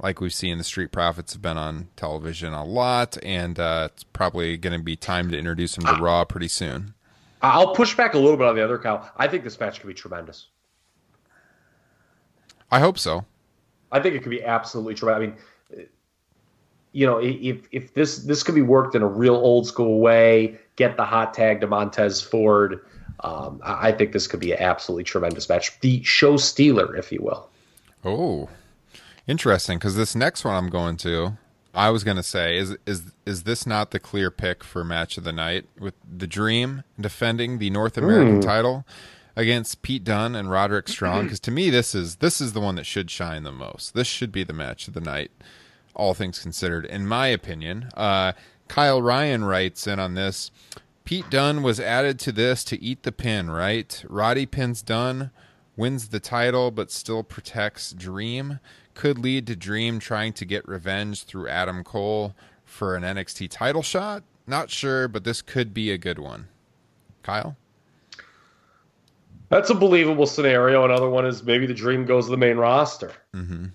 like we've seen, the Street Profits have been on television a lot, and uh, it's probably going to be time to introduce them to Raw pretty soon. I'll push back a little bit on the other cow. I think this match could be tremendous. I hope so. I think it could be absolutely tremendous. I mean, you know, if if this this could be worked in a real old school way, get the hot tag to Montez Ford. Um, I think this could be an absolutely tremendous match. The show stealer, if you will. Oh, interesting. Because this next one I'm going to, I was going to say, is is is this not the clear pick for match of the night with the Dream defending the North American Mm. title against Pete Dunne and Roderick Strong? Because to me, this is this is the one that should shine the most. This should be the match of the night, all things considered, in my opinion. Uh, Kyle Ryan writes in on this. Pete Dunne was added to this to eat the pin, right? Roddy pins Dunne, wins the title, but still protects Dream. Could lead to Dream trying to get revenge through Adam Cole for an NXT title shot. Not sure, but this could be a good one. Kyle? That's a believable scenario. Another one is maybe the Dream goes to the main roster. Mm-hmm.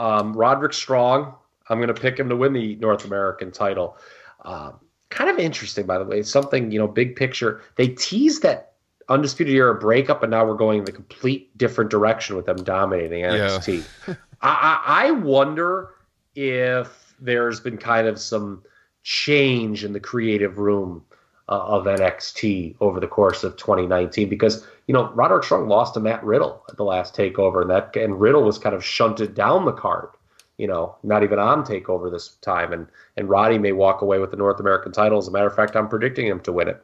Um, Roderick Strong, I'm going to pick him to win the North American title. Um, kind of interesting, by the way. Something, you know, big picture. They teased that Undisputed Era breakup, and now we're going in the complete different direction with them dominating NXT. I, I, I wonder if there's been kind of some change in the creative room uh, of NXT over the course of 2019 because you know Roderick Strong lost to Matt Riddle at the last takeover and that and Riddle was kind of shunted down the card you know not even on takeover this time and and Roddy may walk away with the North American title as a matter of fact I'm predicting him to win it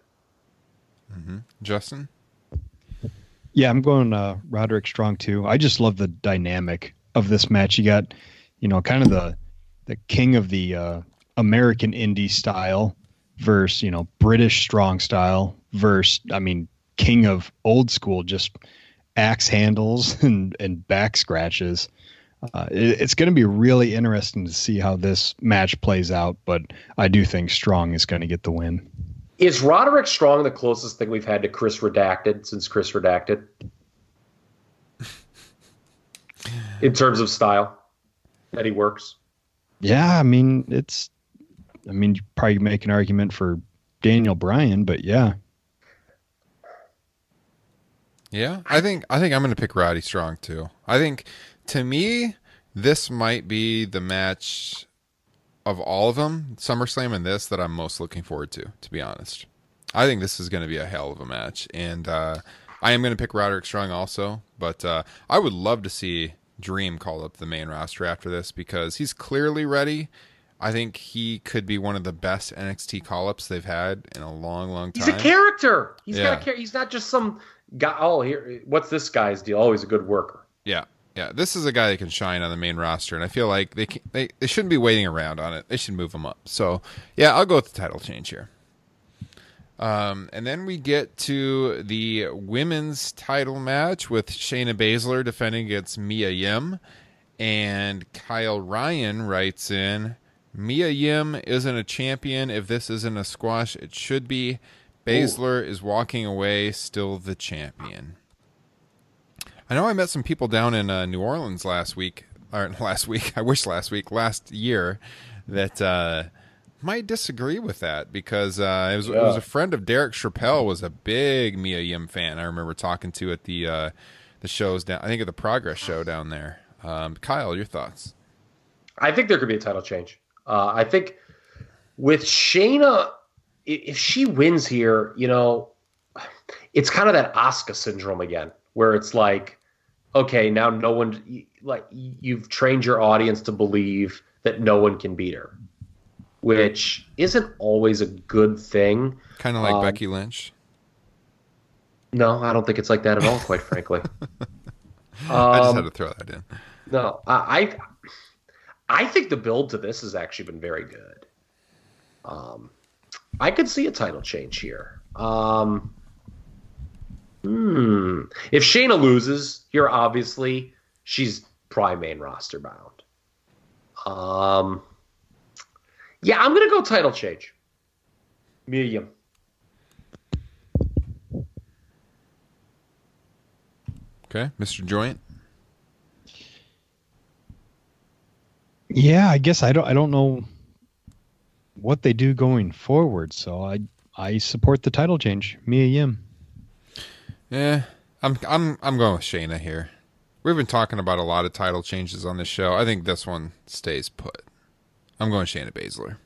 Mm-hmm. Justin? Yeah, I'm going uh, Roderick Strong too. I just love the dynamic of this match. You got, you know, kind of the the king of the uh, American indie style versus you know British strong style versus I mean king of old school just axe handles and and back scratches. Uh, it, it's going to be really interesting to see how this match plays out, but I do think Strong is going to get the win. is Roderick Strong the closest thing we've had to Chris Redacted since Chris Redacted in terms of style that he works Yeah, I mean it's. I mean, you probably make an argument for Daniel Bryan, but yeah, Yeah, I think I think I'm going to pick Roddy Strong too. I think to me this might be the match of all of them, SummerSlam and this that I'm most looking forward to. To be honest, I think this is going to be a hell of a match, and uh, I am going to pick Roderick Strong also. But uh, I would love to see Dream call up the main roster after this because he's clearly ready. I think he could be one of the best NXT call ups they've had in a long, long time. He's a character. He's Yeah. got a char- He's not just some guy. Oh, here, what's this guy's deal? Oh, he's a good worker. Yeah, yeah. This is a guy that can shine on the main roster, and I feel like they can, they they shouldn't be waiting around on it. They should move him up. So yeah, I'll go with the title change here. Um, and then we get to the women's title match with Shayna Baszler defending against Mia Yim, and Kyle Ryan writes in, Mia Yim isn't a champion. If this isn't a squash, it should be. Baszler is walking away, still the champion. I know I met some people down in uh, New Orleans last week, or last week, I wish last week, last year, that uh, might disagree with that because uh, it, was, it was a friend of Derek Chappelle was a big Mia Yim fan. I remember talking to at the uh, the shows down. I think at the Progress show down there. Um, Kyle, your thoughts? I think there could be a title change. Uh, I think with Shayna, if she wins here, you know, it's kind of that Asuka syndrome again, where it's like, okay, now no one, like, you've trained your audience to believe that no one can beat her, which isn't always a good thing. Kind of like Um, Becky Lynch. No, I don't think it's like that at all, quite frankly. I just Um, had to throw that in. No, I, I I think the build to this has actually been very good. Um, I could see a title change here. Um, hmm. If Shayna loses here, obviously she's probably main roster bound. Um, yeah, I'm gonna go title change. Mia Yim. Okay, Mr. Joynt. Yeah, I guess I don't I don't know what they do going forward, so I I support the title change. Mia Yim. Yeah, I'm I'm I'm going with Shayna here. We've been talking about a lot of title changes on this show. I think this one stays put. I'm going Shayna Baszler.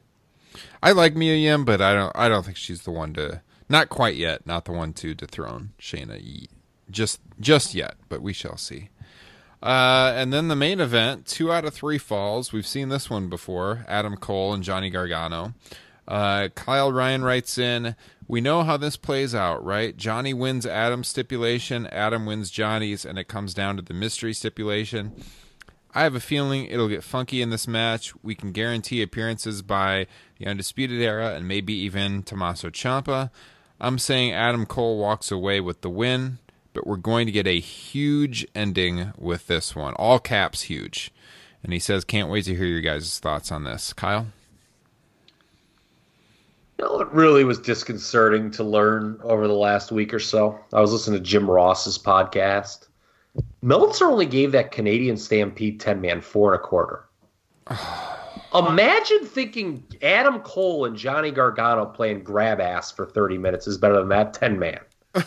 I like Mia Yim, but I don't I don't think she's the one to not quite yet, not the one to dethrone Shayna just just yet, but we shall see. Uh, and then the main event, two out of three falls. We've seen this one before. Adam Cole and Johnny Gargano. Uh, Kyle Ryan writes in, "We know how this plays out, right? Johnny wins Adam's stipulation, Adam wins Johnny's, and it comes down to the mystery stipulation. I have a feeling it'll get funky in this match. We can guarantee appearances by the Undisputed Era and maybe even Tommaso Ciampa. I'm saying Adam Cole walks away with the win, but we're going to get a huge ending with this one. All caps huge. And he says, can't wait to hear your guys' thoughts on this. Kyle? You know, it really was disconcerting to learn over the last week or so. I was listening to Jim Ross's podcast. Meltzer only gave that Canadian Stampede 10 man four and a quarter. Imagine thinking Adam Cole and Johnny Gargano playing grab ass for 30 minutes is better than that 10 man.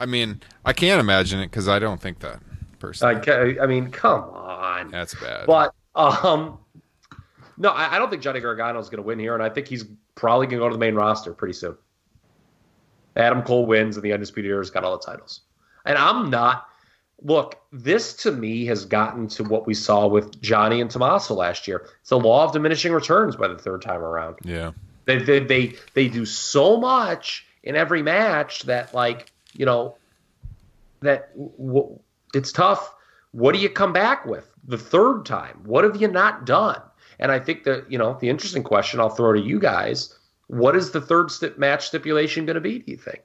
I mean, I can't imagine it because I don't think that personally. I, I mean, come on. That's bad. But um, no, I, I don't think Johnny Gargano is going to win here, and I think he's probably going to go to the main roster pretty soon. Adam Cole wins, and the Undisputed Era's got all the titles. And I'm not. Look, this to me has gotten to what we saw with Johnny and Tommaso last year. It's the law of diminishing returns by the third time around. yeah. They they they, they do so much in every match that like you know that w- it's tough. What do you come back with the third time? What have you not done? And I think that you know the interesting question I'll throw to you guys: What is the third sti- match stipulation going to be? Do you think?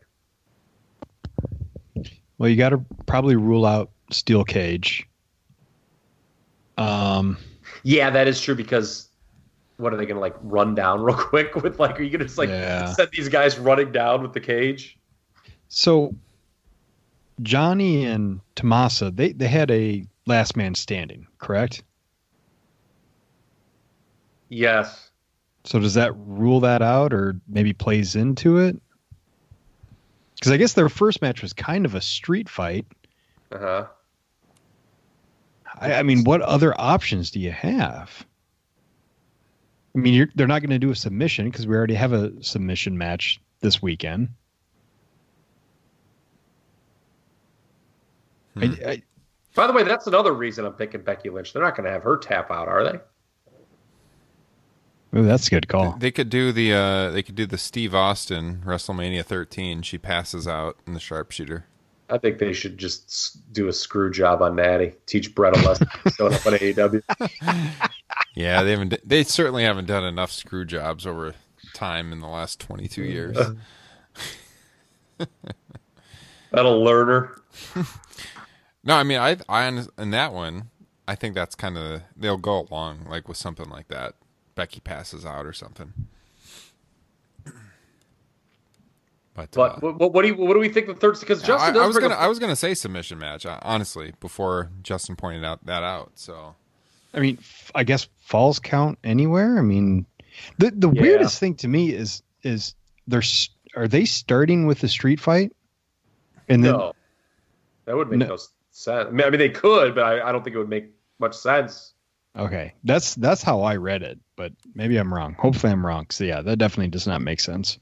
Well, you got to probably rule out steel cage. Um, Yeah, that is true because what are they going to like run down real quick with like? Are you going to just like Yeah. send these guys running down with the cage? so Johnny and Tommaso, they they had a last man standing, correct? Yes. So does that rule that out, or maybe plays into it? Because I guess their first match was kind of a street fight. Uh huh. I, I mean, what other options do you have? I mean, you're, they're not going to do a submission because we already have a submission match this weekend. I, I, By the way, that's another reason I'm picking Becky Lynch. They're not going to have her tap out, are they? Oh, that's a good call. They could do the uh, they could do the Steve Austin WrestleMania 13. She passes out in the sharpshooter. I think they should just do a screw job on Natty. Teach Bret a lesson showing up on AEW. Yeah, they haven't. They certainly haven't done enough screw jobs over time in the last 22 years. That'll learn her. No, I mean, I, I, in that one, I think that's kind of they'll go along like with something like that. Becky passes out or something. But, But uh, what, what do you what do we think the third? Because Justin I, does I was gonna a- I was gonna say submission match uh, honestly before Justin pointed out that out. So I mean, I guess falls count anywhere. I mean, the the Yeah. weirdest thing to me is is they're are they starting with the street fight? And then no, that would make No. no, sense. I mean, I mean, they could, but I, I don't think it would make much sense. Okay, that's that's how I read it, but maybe I'm wrong. Hopefully, I'm wrong. So yeah, that definitely does not make sense.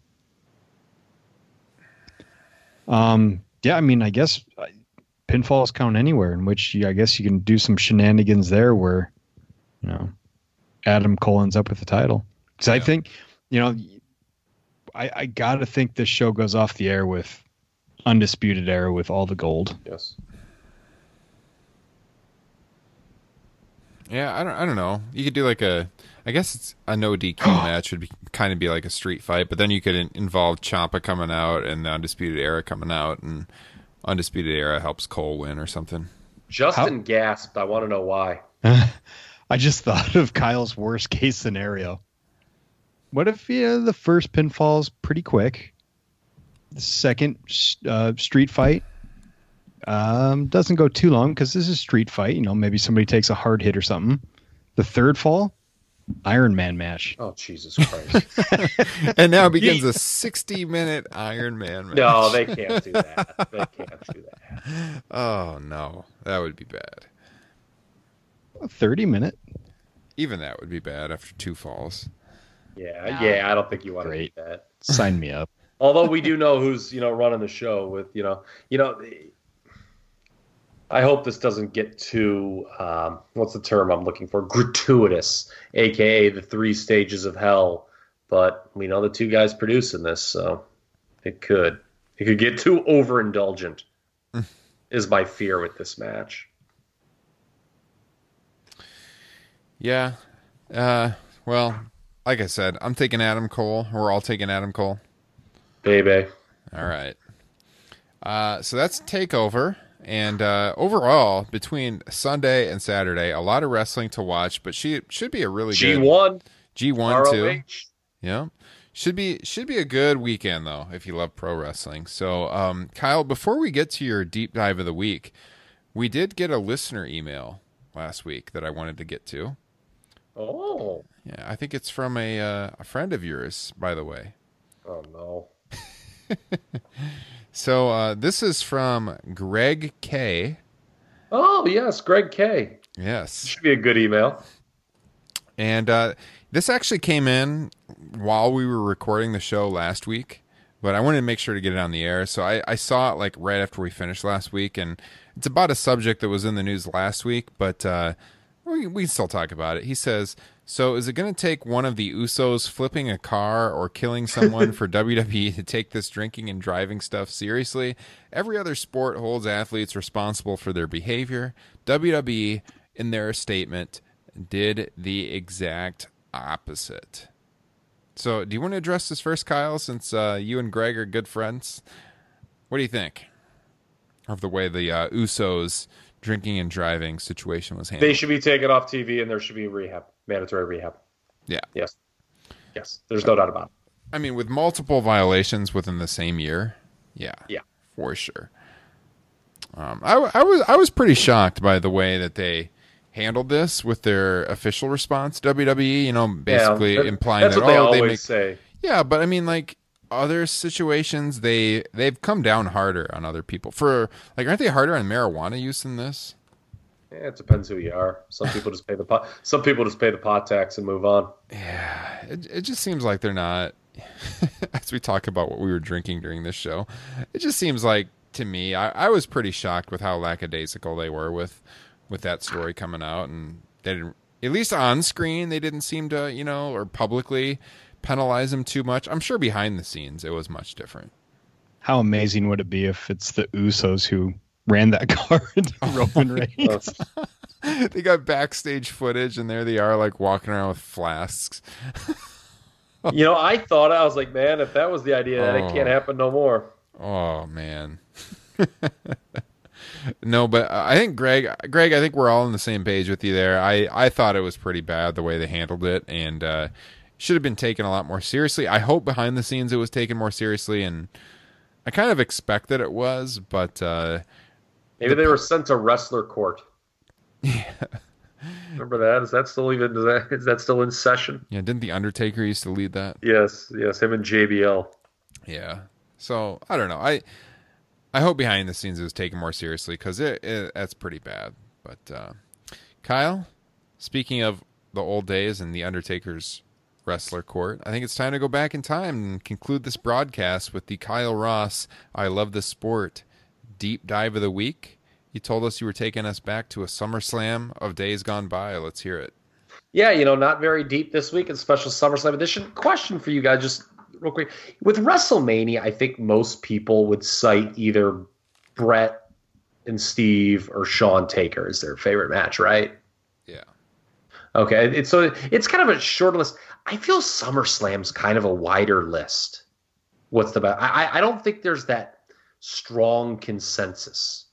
Um, yeah, I mean, I guess uh, pinfalls count anywhere, in which you, I guess you can do some shenanigans there, where you know Adam Cole ends up with the title. Because I think, you know, I I gotta think this show goes off the air with undisputed era with all the gold. Yes. Yeah, I don't I don't know. You could do like a I guess it's a no DQ match would be kind of be like a street fight, but then you could in, involve Ciampa coming out and the Undisputed Era coming out, and Undisputed Era helps Cole win or something. Justin gasped. I want to know why. I just thought of Kyle's worst case scenario. What if yeah, the first pinfall's pretty quick? The second uh, street fight um, doesn't go too long because this is a street fight. You know, maybe somebody takes a hard hit or something. The third fall, Iron Man match. Oh Jesus Christ! And now begins a 60 minute Iron Man match. no, they can't do that. They can't do that. Oh no, that would be bad. A 30 minute. Even that would be bad after two falls. Yeah, yeah. I don't think you want to do that. Sign me up. Although we do know who's you know running the show with you know you know. I hope this doesn't get too um, what's the term I'm looking for gratuitous, aka the three stages of hell. But we know the two guys producing this, so it could it could get too overindulgent. is my fear with this match. Yeah. Uh, well, like I said, I'm taking Adam Cole. We're all taking Adam Cole. Baby. All right. Uh, so that's takeover. And uh, overall, between Sunday and Saturday, a lot of wrestling to watch, but she should be a really G good one, G1 too. Yeah. Should be should be a good weekend though if you love pro wrestling. So, um, Kyle, before we get to your deep dive of the week, we did get a listener email last week that I wanted to get to. Oh, Yeah, I think it's from a uh, a friend of yours, by the way. oh no. So uh, this is from Greg K. Oh yes, Greg K. Yes, Should be a good email. and uh, this actually came in while we were recording the show last week, but I wanted to make sure to get it on the air. So I, I saw it like right after we finished last week, and it's about a subject that was in the news last week, but uh, we we can still talk about it. He says. So, is it going to take one of the Usos flipping a car or killing someone for WWE to take this drinking and driving stuff seriously? Every other sport holds athletes responsible for their behavior. WWE, in their statement, did the exact opposite. So, do you want to address this first, Kyle, since uh, you and Greg are good friends? What do you think of the way the uh, Usos drinking and driving situation was handled? They should be taken off TV, and there should be rehab, mandatory rehab. yeah. Yes, yes. There's no doubt about it. I mean, with multiple violations within the same year, yeah, Yeah. for sure. Um, I, I was I was pretty shocked by the way that they handled this with their official response. WWE, you know, basically Yeah, that- implying that's that what they oh they always make say. yeah, but I mean like other situations they they've come down harder on other people for like aren't they harder on marijuana use than this? Yeah, it depends who you are. Some people just pay the pot. Some people just pay the pot tax and move on. Yeah, it, it just seems like they're not. as we talk about what we were drinking during this show, it just seems like to me, I, I was pretty shocked with how lackadaisical they were with with that story coming out, and they didn't, at least on screen, they didn't seem to, you know, or publicly penalize him too much. I'm sure behind the scenes, it was much different. How amazing would it be if it's the Usos who ran that card Roman Reigns? they got backstage footage, and there they are, like walking around with flasks. You know, I thought I was like, man, if that was the idea, then Oh. it can't happen no more. Oh man. no, but I think Greg, Greg, I think we're all on the same page with you there. I, I thought it was pretty bad the way they handled it, and uh, should have been taken a lot more seriously. I hope behind the scenes it was taken more seriously, and I kind of expect that it was, but uh, maybe they were sent to wrestler court. Yeah. Remember that? Is that still even is that is that still in session? Yeah, didn't the Undertaker used to lead that? Yes, yes, him and JBL. Yeah. So I don't know. I I hope behind the scenes it was taken more seriously because it, it that's pretty bad. But uh, Kyle, speaking of the old days and the Undertaker's wrestler court, I think it's time to go back in time and conclude this broadcast with the Kyle Ross "I Love the Sport" deep dive of the week. You told us you were taking us back to a SummerSlam of days gone by. Let's hear it. Yeah, you know, not very deep this week. It's a special SummerSlam edition. Question for you guys, just real quick. With WrestleMania, I think most people would cite either Bret and Steve or Shawn Taker as their favorite match, right? Yeah. Okay, it's so it's kind of a short list. I feel SummerSlam's kind of a wider list. What's the best? I I don't think there's that strong consensus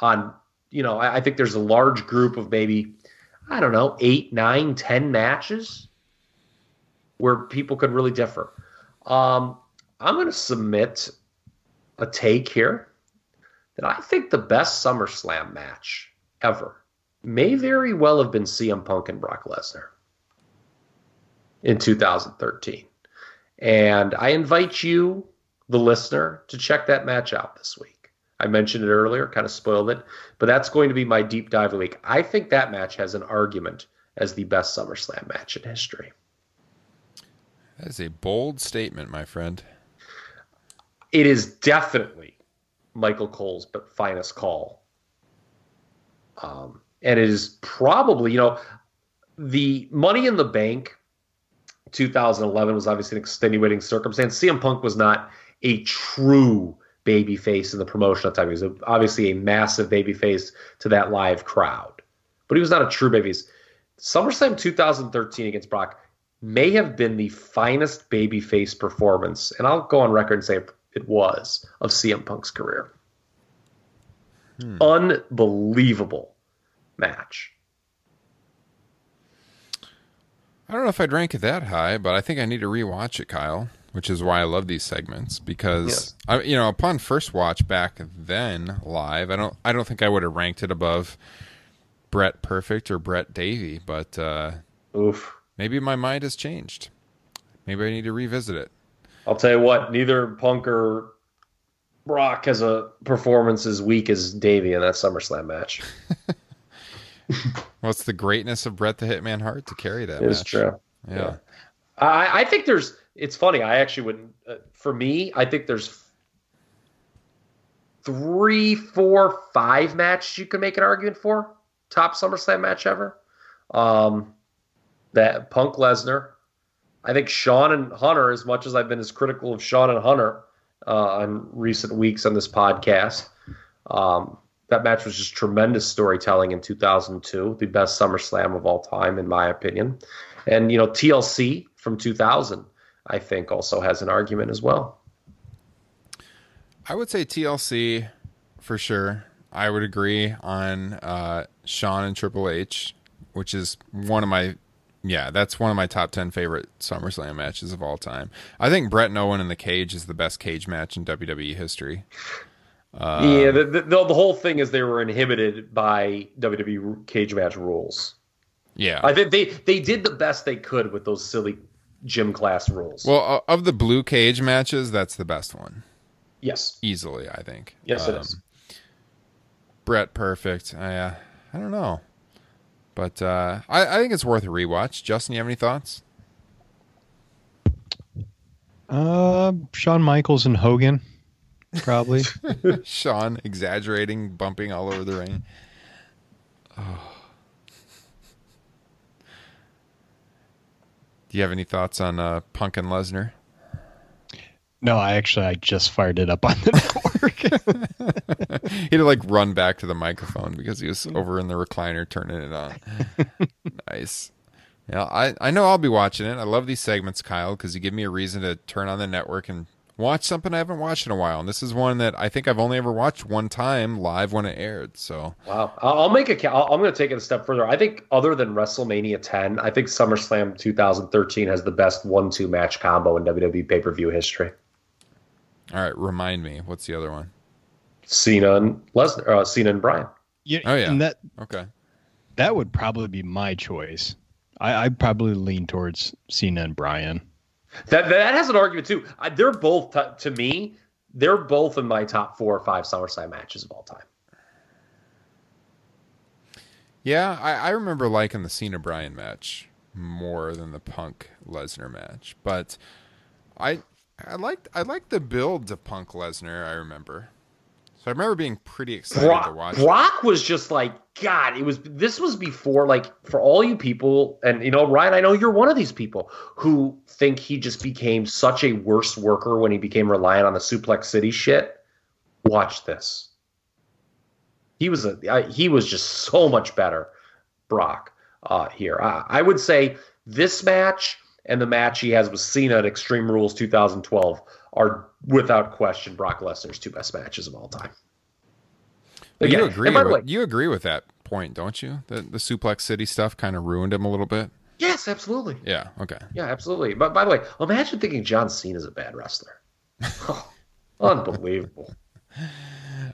on you know I, I think there's a large group of maybe I don't know eight, nine, ten matches where people could really differ. Um, I'm going to submit a take here that I think the best SummerSlam match ever may very well have been CM Punk and Brock Lesnar in 2013. And I invite you, the listener, to check that match out this week. I mentioned it earlier, kind of spoiled it, but that's going to be my deep dive of the week. I think that match has an argument as the best SummerSlam match in history. That is a bold statement, my friend. It is definitely Michael Cole's but finest call. Um, and it is probably, you know, the Money in the Bank 2011 was obviously an extenuating circumstance. CM Punk was not a true baby face in the promotional time. He was a, obviously a massive baby face to that live crowd, but he was not a true baby face. SummerSlam 2013 against Brock may have been the finest babyface performance, and I'll go on record and say it was, of CM Punk's career. Hmm. Unbelievable match. I don't know if I'd rank it that high, but I think I need to rewatch it, Kyle which is why I love these segments because. I, you know, upon first watch back then live, I don't, I don't think I would have ranked it above Bret Perfect or Bret Davey, but uh, oof, maybe my mind has changed. Maybe I need to revisit it. I'll tell you what, neither Punk or Brock has a performance as weak as Davey in that SummerSlam match. What's the greatness of Bret the Hitman Hart to carry that? It's true. Yeah. yeah. I, I think there's it's funny. I actually wouldn't. Uh, for me, I think there's three, four, five matches you can make an argument for. Top SummerSlam match ever. Um, that Punk Lesnar. I think Shawn and Hunter, as much as I've been as critical of Shawn and Hunter uh, on recent weeks on this podcast, um, that match was just tremendous storytelling in 2002, the best SummerSlam of all time, in my opinion. And, you know, TLC from 2000 I think also has an argument as well. I would say TLC for sure. I would agree on uh, Shawn and Triple H, which is one of my yeah, that's one of my top ten favorite SummerSlam matches of all time. I think Bret and Owen in the cage is the best cage match in WWE history. Uh, yeah, the, the, the whole thing is they were inhibited by WWE cage match rules. Yeah, I think they they did the best they could with those silly gym class rules. Well, of the blue cage matches, that's the best one. Yes, easily, I think. Yes, um, it is. Bret, Perfect. I uh, I don't know, but uh, I I think it's worth a rewatch. Justin, you have any thoughts? Uh, Shawn Michaels and Hogan, probably. Shawn exaggerating, bumping all over the ring. Oh. Do you have any thoughts on uh, Punk and Lesnar? No, I actually I just fired it up on the network. he had to like run back to the microphone because he was over in the recliner turning it on. nice. Yeah, I, I know I'll be watching it. I love these segments, Kyle, because you give me a reason to turn on the network and watch something I haven't watched in a while. And this is one that I think I've only ever watched one time live when it aired. So Wow, I'll I'll make a. ca- I'll- I'm going to take it a step further. I think other than WrestleMania 10, I think SummerSlam 2013 has the best one-two match combo in WWE pay-per-view history. all right, remind me, what's the other one? Cena and Lesnar, uh, Cena and Bryan. Yeah, Oh, yeah. and that Okay. that would probably be my choice. I, I'd probably lean towards Cena and Bryan. That that has an argument too. I, they're both t- to me. They're both in my top four or five SummerSlam matches of all time. Yeah, I, I remember liking the Cena Bryan match more than the Punk Lesnar match, but I I liked I liked the build to Punk Lesnar. I remember, so I remember being pretty excited to Brock, watch. Brock was just like God. It was this was before like for all you people, and you know Ryan. I know you're one of these people who think he just became such a worse worker when he became reliant on the Suplex City shit. Watch this. He was a I, he was just so much better, Brock. Uh, here, I, I would say this match and the match he has with Cena at Extreme Rules 2012 are without question Brock Lesnar's two best matches of all time. But you agree and by the with way- you agree with that point, don't you? That the Suplex City stuff kind of ruined him a little bit. Yes, absolutely. Yeah. Okay. Yeah, absolutely. But by the way, imagine thinking John Cena is a bad wrestler. Oh, unbelievable.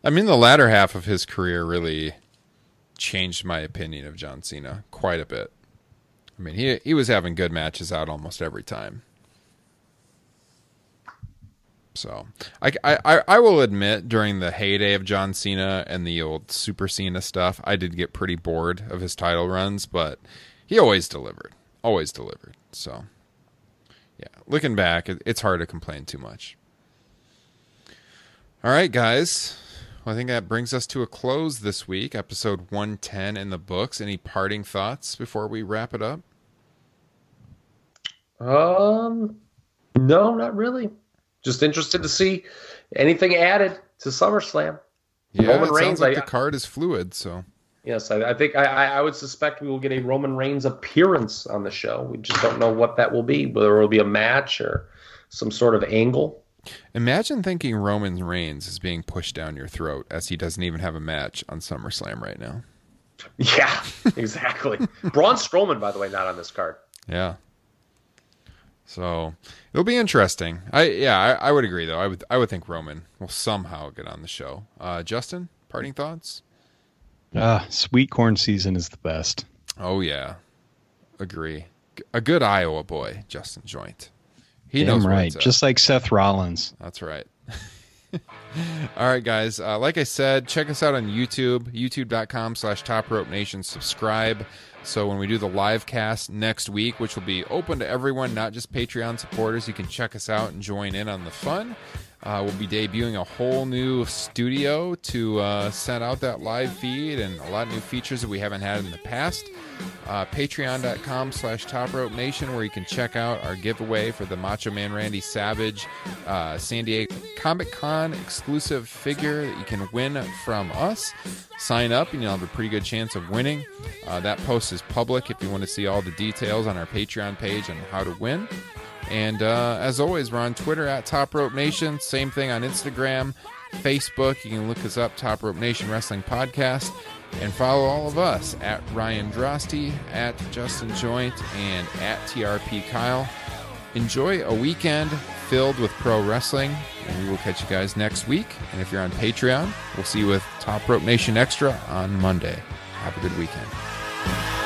I mean, the latter half of his career really changed my opinion of John Cena quite a bit. I mean, he he was having good matches out almost every time. So I, I, I- I will admit, during the heyday of John Cena and the old Super Cena stuff, I did get pretty bored of his title runs, but he always delivered, always delivered. So yeah, looking back, it's hard to complain too much. All right, guys. Well, I think that brings us to a close this week. Episode 110 in the books. Any parting thoughts before we wrap it up? Um, no, not really. Just interested to see anything added to SummerSlam. Yeah, Roman it sounds like I- the card is fluid. So Yes, I, I think I, I would suspect we will get a Roman Reigns appearance on the show. We just don't know what that will be, whether it will be a match or some sort of angle. imagine thinking Roman Reigns is being pushed down your throat as he doesn't even have a match on SummerSlam right now. Yeah, exactly. Braun Strowman, by the way, not on this card. Yeah. So it'll be interesting. I yeah, I, I would agree though. I would I would think Roman will somehow get on the show. Uh, Justin, parting thoughts? Uh, sweet corn season is the best. Oh yeah, agree. A good Iowa boy, Justin Joynt. He Damn knows right. Just like Seth Rollins. That's right. All right, guys. Uh, like I said, check us out on YouTube, youtube.com slash top rope nation. Subscribe. So when we do the live cast next week, which will be open to everyone, not just Patreon supporters, you can check us out and join in on the fun. Uh, we'll be debuting a whole new studio to uh, send out that live feed and a lot of new features that we haven't had in the past. Uh, Patreon.com slash Top Rope Nation, where you can check out our giveaway for the Macho Man Randy Savage uh, San Diego Comic Con exclusive figure that you can win from us. Sign up and you'll have a pretty good chance of winning. Uh, that post is public if you want to see all the details on our Patreon page on how to win. And uh, as always, we're on Twitter at Top Rope Nation. Same thing on Instagram, Facebook. You can look us up, Top Rope Nation Wrestling Podcast. And follow all of us at Ryan Droste, at Justin Joynt, and at TRP Kyle. Enjoy a weekend filled with pro wrestling, and we will catch you guys next week. And if you're on Patreon, we'll see you with Top Rope Nation Extra on Monday. Have a good weekend.